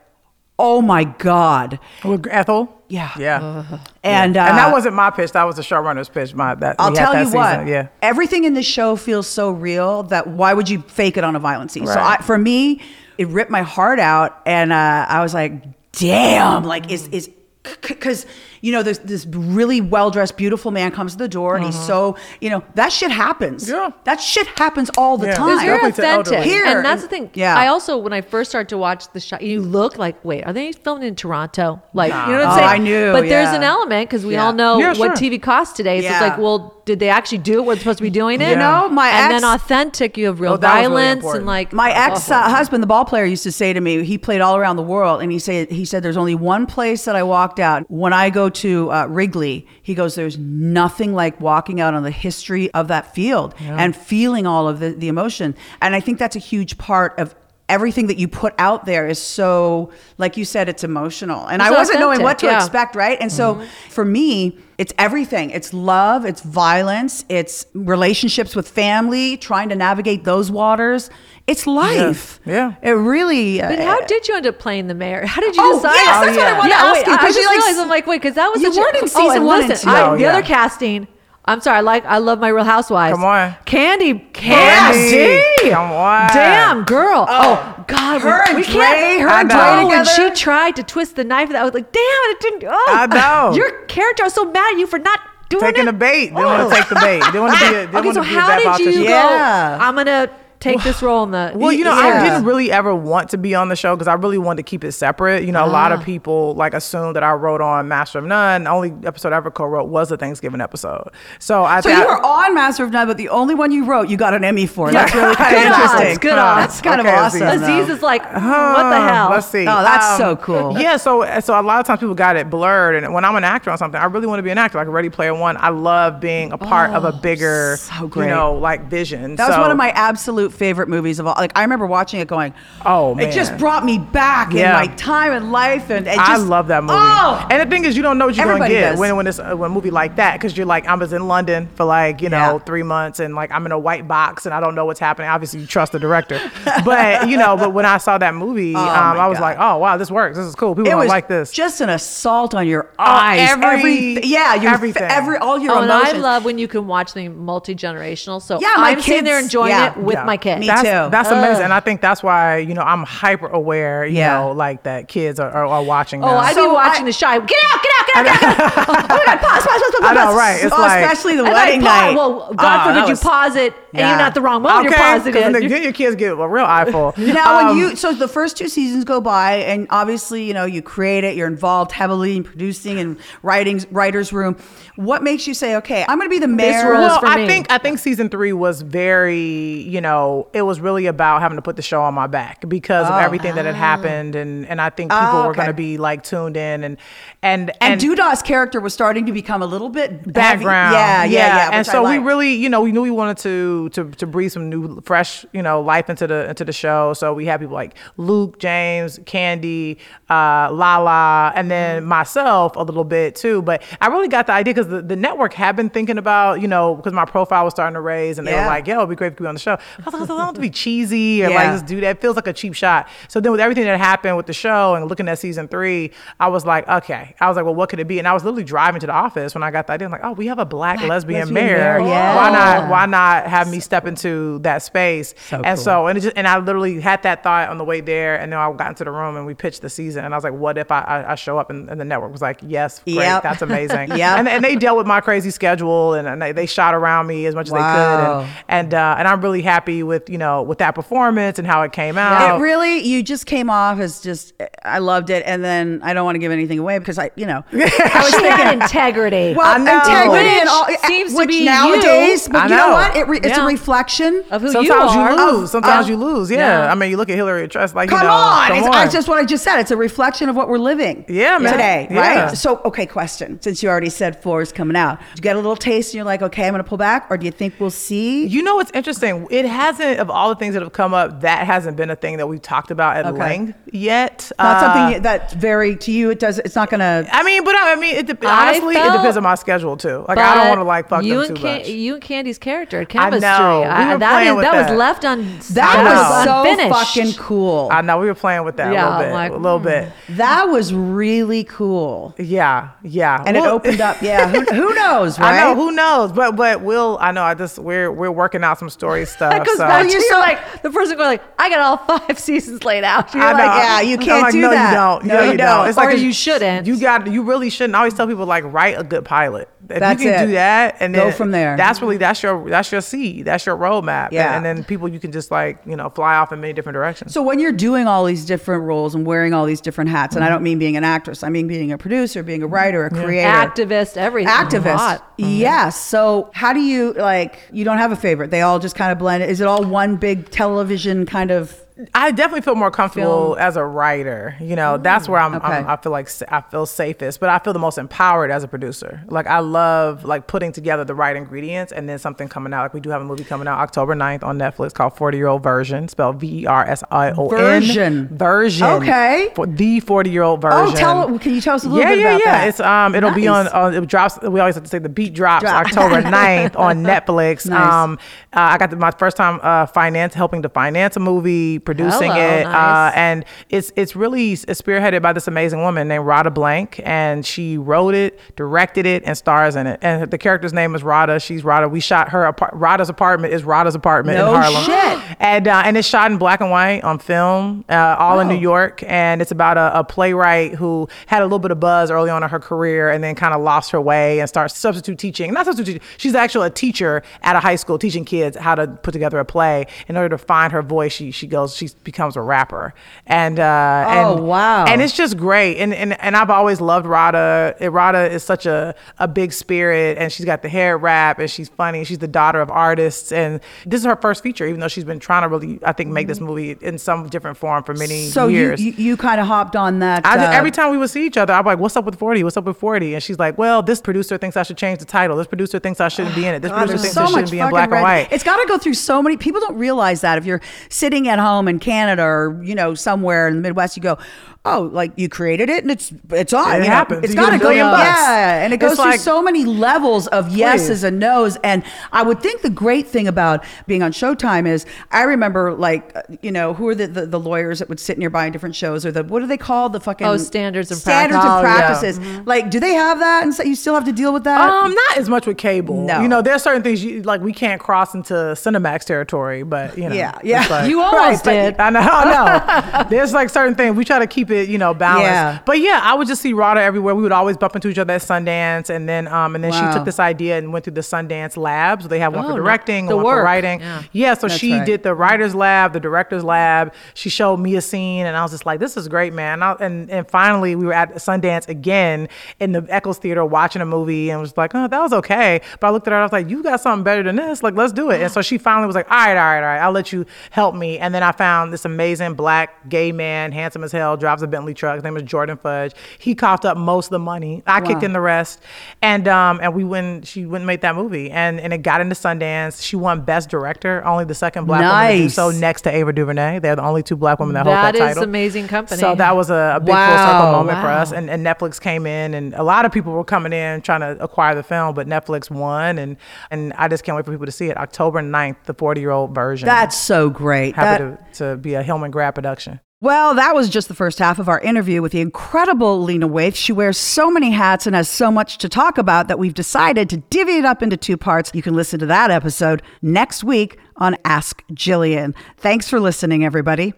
oh my god. With Ethel. Yeah. Yeah. And uh, and that wasn't my pitch. That was the showrunner's pitch. My that. I'll tell that you what. season. Yeah. Everything in this show feels so real that why would you fake it on a violent scene? So I, for me, it ripped my heart out, and uh, I was like, "Damn!" Like, is is because you know this this really well dressed, beautiful man comes to the door, and he's so you know that shit happens. Yeah. that shit happens all the Yeah. time. Because you're authentic. Here, and that's the thing. yeah. I also, when I first started to watch the show, you look like, wait, are they filming in Toronto? Like, you know what I'm Oh, saying? I knew, But there's an element because we Yeah. all know Yeah, what sure. TV costs today. So Yeah. it's like, well, did they actually do it? What's supposed to be doing it? You know, my and ex- then authentic, you have real Oh, that was really violence and important. like My ex oh, uh, husband, the ball player, used to say to me, he played all around the world, and he said he said there's only one place that I walked out when I go to uh, Wrigley. He goes, there's nothing like walking out on the history of that field and feeling all of the, the emotion, and I think that's a huge part of. Everything that you put out there is so, like you said, it's emotional. And It's I wasn't knowing what to yeah. expect, right? And so for me, it's everything. It's love, it's violence, it's relationships with family, trying to navigate those waters. It's life. Yeah. It really. But uh, how did you end up playing the mayor? How did you Oh, decide? yes, that's what I wanted to ask wait, you, I 'cause just you, like, realized I'm like, wait, because that was you such weren't a, in oh, season and one and listen, two. I- No, the yeah. other casting. I'm sorry, I like I love my Real Housewives. Come on. Candy, Candy. Candy. Come on. Damn, girl. Oh, oh God. her we, we Dre, can't. her I and. Dre Oh, when together. she tried to twist the knife, I was like, damn it, it didn't. Oh, I know. Your character, I was so mad at you for not doing it. Taking it. the bait. Didn't want to take the bait. Didn't want to be. A, didn't Okay, want so how did you go? Yeah. I'm gonna take this role in the. Well, you know, Yeah. I didn't really ever want to be on the show because I really wanted to keep it separate. You know, a lot Ah. of people like assume that I wrote on Master of None. The only episode I ever co-wrote was the Thanksgiving episode. So I so think you I- were on Master of None, but the only one you wrote, you got an Emmy for. That's really kind of Good odds, interesting. good odds. That's kind Okay, of awesome. Aziz. though. Aziz is like, what the hell? Let's see. Oh, that's so cool. Yeah, so so a lot of times people got it blurred, and when I'm an actor on something, I really want to be an actor. Like Ready Player One, I love being a part of a bigger, so great. you know, like vision. That was So- one of my absolute favorite movies of all. Like I remember watching it, going, Oh, it just brought me back in Yeah. my time and life." And it I love that movie. Oh, And the thing is, you don't know what you're gonna Everybody get does. when when it's uh, when a movie like that because you're like, I was in London for like you know Yeah. three months and like I'm in a white box and I don't know what's happening. Obviously, you trust the director, but you know, but when I saw that movie, um, I was God. like, oh wow, this works. This is cool. People it don't was like this. just an assault on your eyes. every- every, yeah, your, everything. every all your Oh, and I love when you can watch the multi generational. So Yeah, my I'm sitting there kids- enjoying yeah, it with Yeah. my kid. Me that's, too. That's amazing, and I think that's why you know I'm hyper aware. You Yeah. know, like that kids are, are, are watching. Oh, now. I'd So be watching I- the Chi. Get out! Get out! Get oh my god, pause, pause, pause, pause, I know, pause. right. It's Oh, like- especially the wedding I night. Well, God that forbid you was- pause it and Yeah. you're not the wrong one. okay, You're pausing 'cause it. then You're- your kids get a real eyeful. Now, Um, when you so the first two seasons go by, and obviously, you know, you create it, you're involved heavily in producing and writing, writers' room. What makes you say, okay, I'm going to be the mayor? role is well, for I me. think I think season three was very, you know, it was really about having to put the show on my back because of Oh. everything that had happened, and and I think people Oh, were going to be like tuned in, and and and Dudah's character was starting to become a little bit background. Yeah, yeah, yeah. And so we really, you know, we knew we wanted to to to breathe some new, fresh, you know, life into the into the show. So we had people like Luke, James, Candy, uh, Lala, and then myself a little bit too. But I really got the idea because the, the network had been thinking about, you know, because my profile was starting to raise, and they Yeah. were like, "Yo, it'd be great if you could be on the show." I was like, "I don't want to be cheesy or Yeah. like just do that. It feels like a cheap shot." So then with everything that happened with the show and looking at season three, I was like, "Okay." I was like, "Well, what could it be?" And I was literally driving to the office when I got the idea. I'm like, "Oh, we have a black, lesbian, lesbian mayor. mayor, yeah. Why not? Why not have me step into that space?" So and cool. so and it just and I literally had that thought on the way there, and then I got into the room and we pitched the season, and I was like, "What if I, I, I show up?" And, and the network was like, "Yes, great, Yep. that's amazing." Yep. and, and they dealt with my crazy schedule, and, and they, they shot around me as much as they could, and and uh, and I'm really happy with you know with that performance and how it came out. It really, you just came off as just, I loved it. And then I don't want to give anything away because I, you know, I was She had thinking, integrity. well, I know. integrity and all, seems to be nowadays, you. but I you know know. what? It re, it's Yeah. a reflection of who Sometimes you you, are. lose. Sometimes of- you lose. Yeah. Yeah. I mean, you look at Hillary Trust. Like, Come you know, on. Come it's, on. That's just what I just said. It's a reflection of what we're living Yeah, man. today, Yeah. right? So, okay, question. Since you already said four is coming out, did you get a little taste and you're like, okay, I'm going to pull back? Or do you think we'll see? You know what's interesting? It hasn't of all the things that have come up. That hasn't been a thing that we've talked about at Okay. length yet. Not Uh, something that's very, to you, it does, it's not going to. I mean, but I, I mean, it dep I honestly, it depends on my schedule too. Like, I don't want to like fuck you them and too Can- much. You and Candy's character, I chemistry. know. We I- were that playing with that was left on. That was so fucking cool. I know we were playing with that Yeah, a little bit, like, a little bit. Hmm. That was really cool. Yeah, yeah. And it opened up. Yeah. Who, who knows, right? I know who knows, but but we'll. I know. I just we're we're working out some story stuff. That goes so. back to you you're saw- like the person going like, I got all five seasons laid out. You're I know. like, yeah, you can't like, do no, that. You don't. No, No, you you don't. don't. It's Or like you shouldn't. You got. You really shouldn't. I always tell people like write a good pilot. If That's you can it. do that and Go from there. That's really that's your that's your seed. That's your roadmap. Yeah. And, and then people you can just like you know fly off in many different directions. So when you're doing all these different roles and wearing all these different hats, and I mm-hmm. don't mean being an actress, I mean being a producer, being a writer, a creator, activist, everything. activist. Hot. Yes. Mm-hmm. So how do you like? You don't have a favorite. They all just kind of blend. Is it all one big television kind of? I definitely feel more comfortable Film. as a writer. You know, that's where I'm, okay. I'm. I feel like I feel safest, but I feel the most empowered as a producer. Like I love like putting together the right ingredients and then something coming out. Like we do have a movie coming out October 9th on Netflix called Forty Year Old Version, spelled V E R S I O N. Version. Version. Okay. For the Forty Year Old Version. Oh, tell. Can you tell us a little yeah, bit yeah, about yeah. that? It's um, it'll be on. Uh, it drops. We always have to say the beat drops Drop. October 9th on Netflix. Nice. Um, uh, I got the, my first time uh, finance helping to finance a movie, producing Hello, it, nice. uh, and it's it's really spearheaded by this amazing woman named Radha Blank, and she wrote it, directed it, and stars in it. And the character's name is Radha. She's Radha. We shot her. Apart- Radha's apartment is Radha's apartment No in Harlem. shit. And uh, and it's shot in black and white on film, uh, all in Oh. New York. And it's about a, a playwright who had a little bit of buzz early on in her career, and then kind of lost her way and starts substitute teaching. Not substitute teaching. She's actually a teacher at a high school teaching kids how to put together a play. In order to find her voice, she she goes she becomes a rapper. And uh, Oh, and, wow. And it's just great. And and, and I've always loved Radha. Radha is such a a big spirit, and she's got the hair wrap, and she's funny. She's the daughter of artists, and this is her first feature, even though she's been trying to really, I think, make this movie in some different form for many so you, years. you you kind of hopped on that. I uh, every time we would see each other, I'm like, "What's up with 40? What's up with 40?" And she's like, "Well, this producer thinks I should change the title. This producer thinks I shouldn't be in it. This God, producer thinks so much shouldn't be in black red- and white." It's got to go through so many. People don't realize that if you're sitting at home in Canada or you know somewhere in the Midwest, you go, "Oh, like you created it and it's it's on." It you know? happens. It's You got a billion bucks. Yeah, and it goes It's through like- so many levels of yeses Please. and nos. And I would think the great thing about being on Showtime is I remember like you know who are the, the, the lawyers that would sit nearby in different shows or the what do they call the fucking Oh, standards and standards practice. and Oh, yeah. practices. Like, do they have that? And so you still have to deal with that. Um, not as much with cable. No. You know, there's certain things you like we can't cross into Cinemax territory, but you know. Yeah, yeah. like- You almost Right, did. I know, I know. There's like certain things we try to keep it, you know, balanced. Yeah. But yeah, I would just see Radha everywhere. We would always bump into each other at Sundance, and then um, and then Wow. she took this idea and went through the Sundance labs. They have one Oh, for directing, the one for work. writing. Yeah. so That's she right. did the writers lab, the directors lab. She showed me a scene, and I was just like, "This is great, man." And, I, and and finally, we were at Sundance again in the Eccles Theater watching a movie, and was like, "Oh, that was okay." But I looked at her, I was like, "You got something better than this? Like, let's do it." And so she finally was like, "All right, all right, all right, I'll let you help me." And then I found this amazing black gay man, handsome as hell, drives a Bentley truck. His name is Jordan Fudge. He coughed up most of the money. I kicked in the rest, and um, and we went. She went and made that movie, and and it got into Sundance. She won Best Director, only the second black woman to do so, next to Ava DuVernay. They're the only two black women that, hold That title. that is amazing company. So that was a, a big full circle moment for us, and, and Netflix came in, and a lot of people were coming in trying to acquire the film, but Netflix won, and and I just can't wait for people to see it. October 9th, the 40 year old version. That's so great. That- happy to, to be a Hillman grad production. Well, that was just the first half of our interview with the incredible Lena Waithe. She wears so many hats and has so much to talk about that we've decided to divvy it up into two parts. You can listen to that episode next week on Ask Jillian. Thanks for listening, everybody.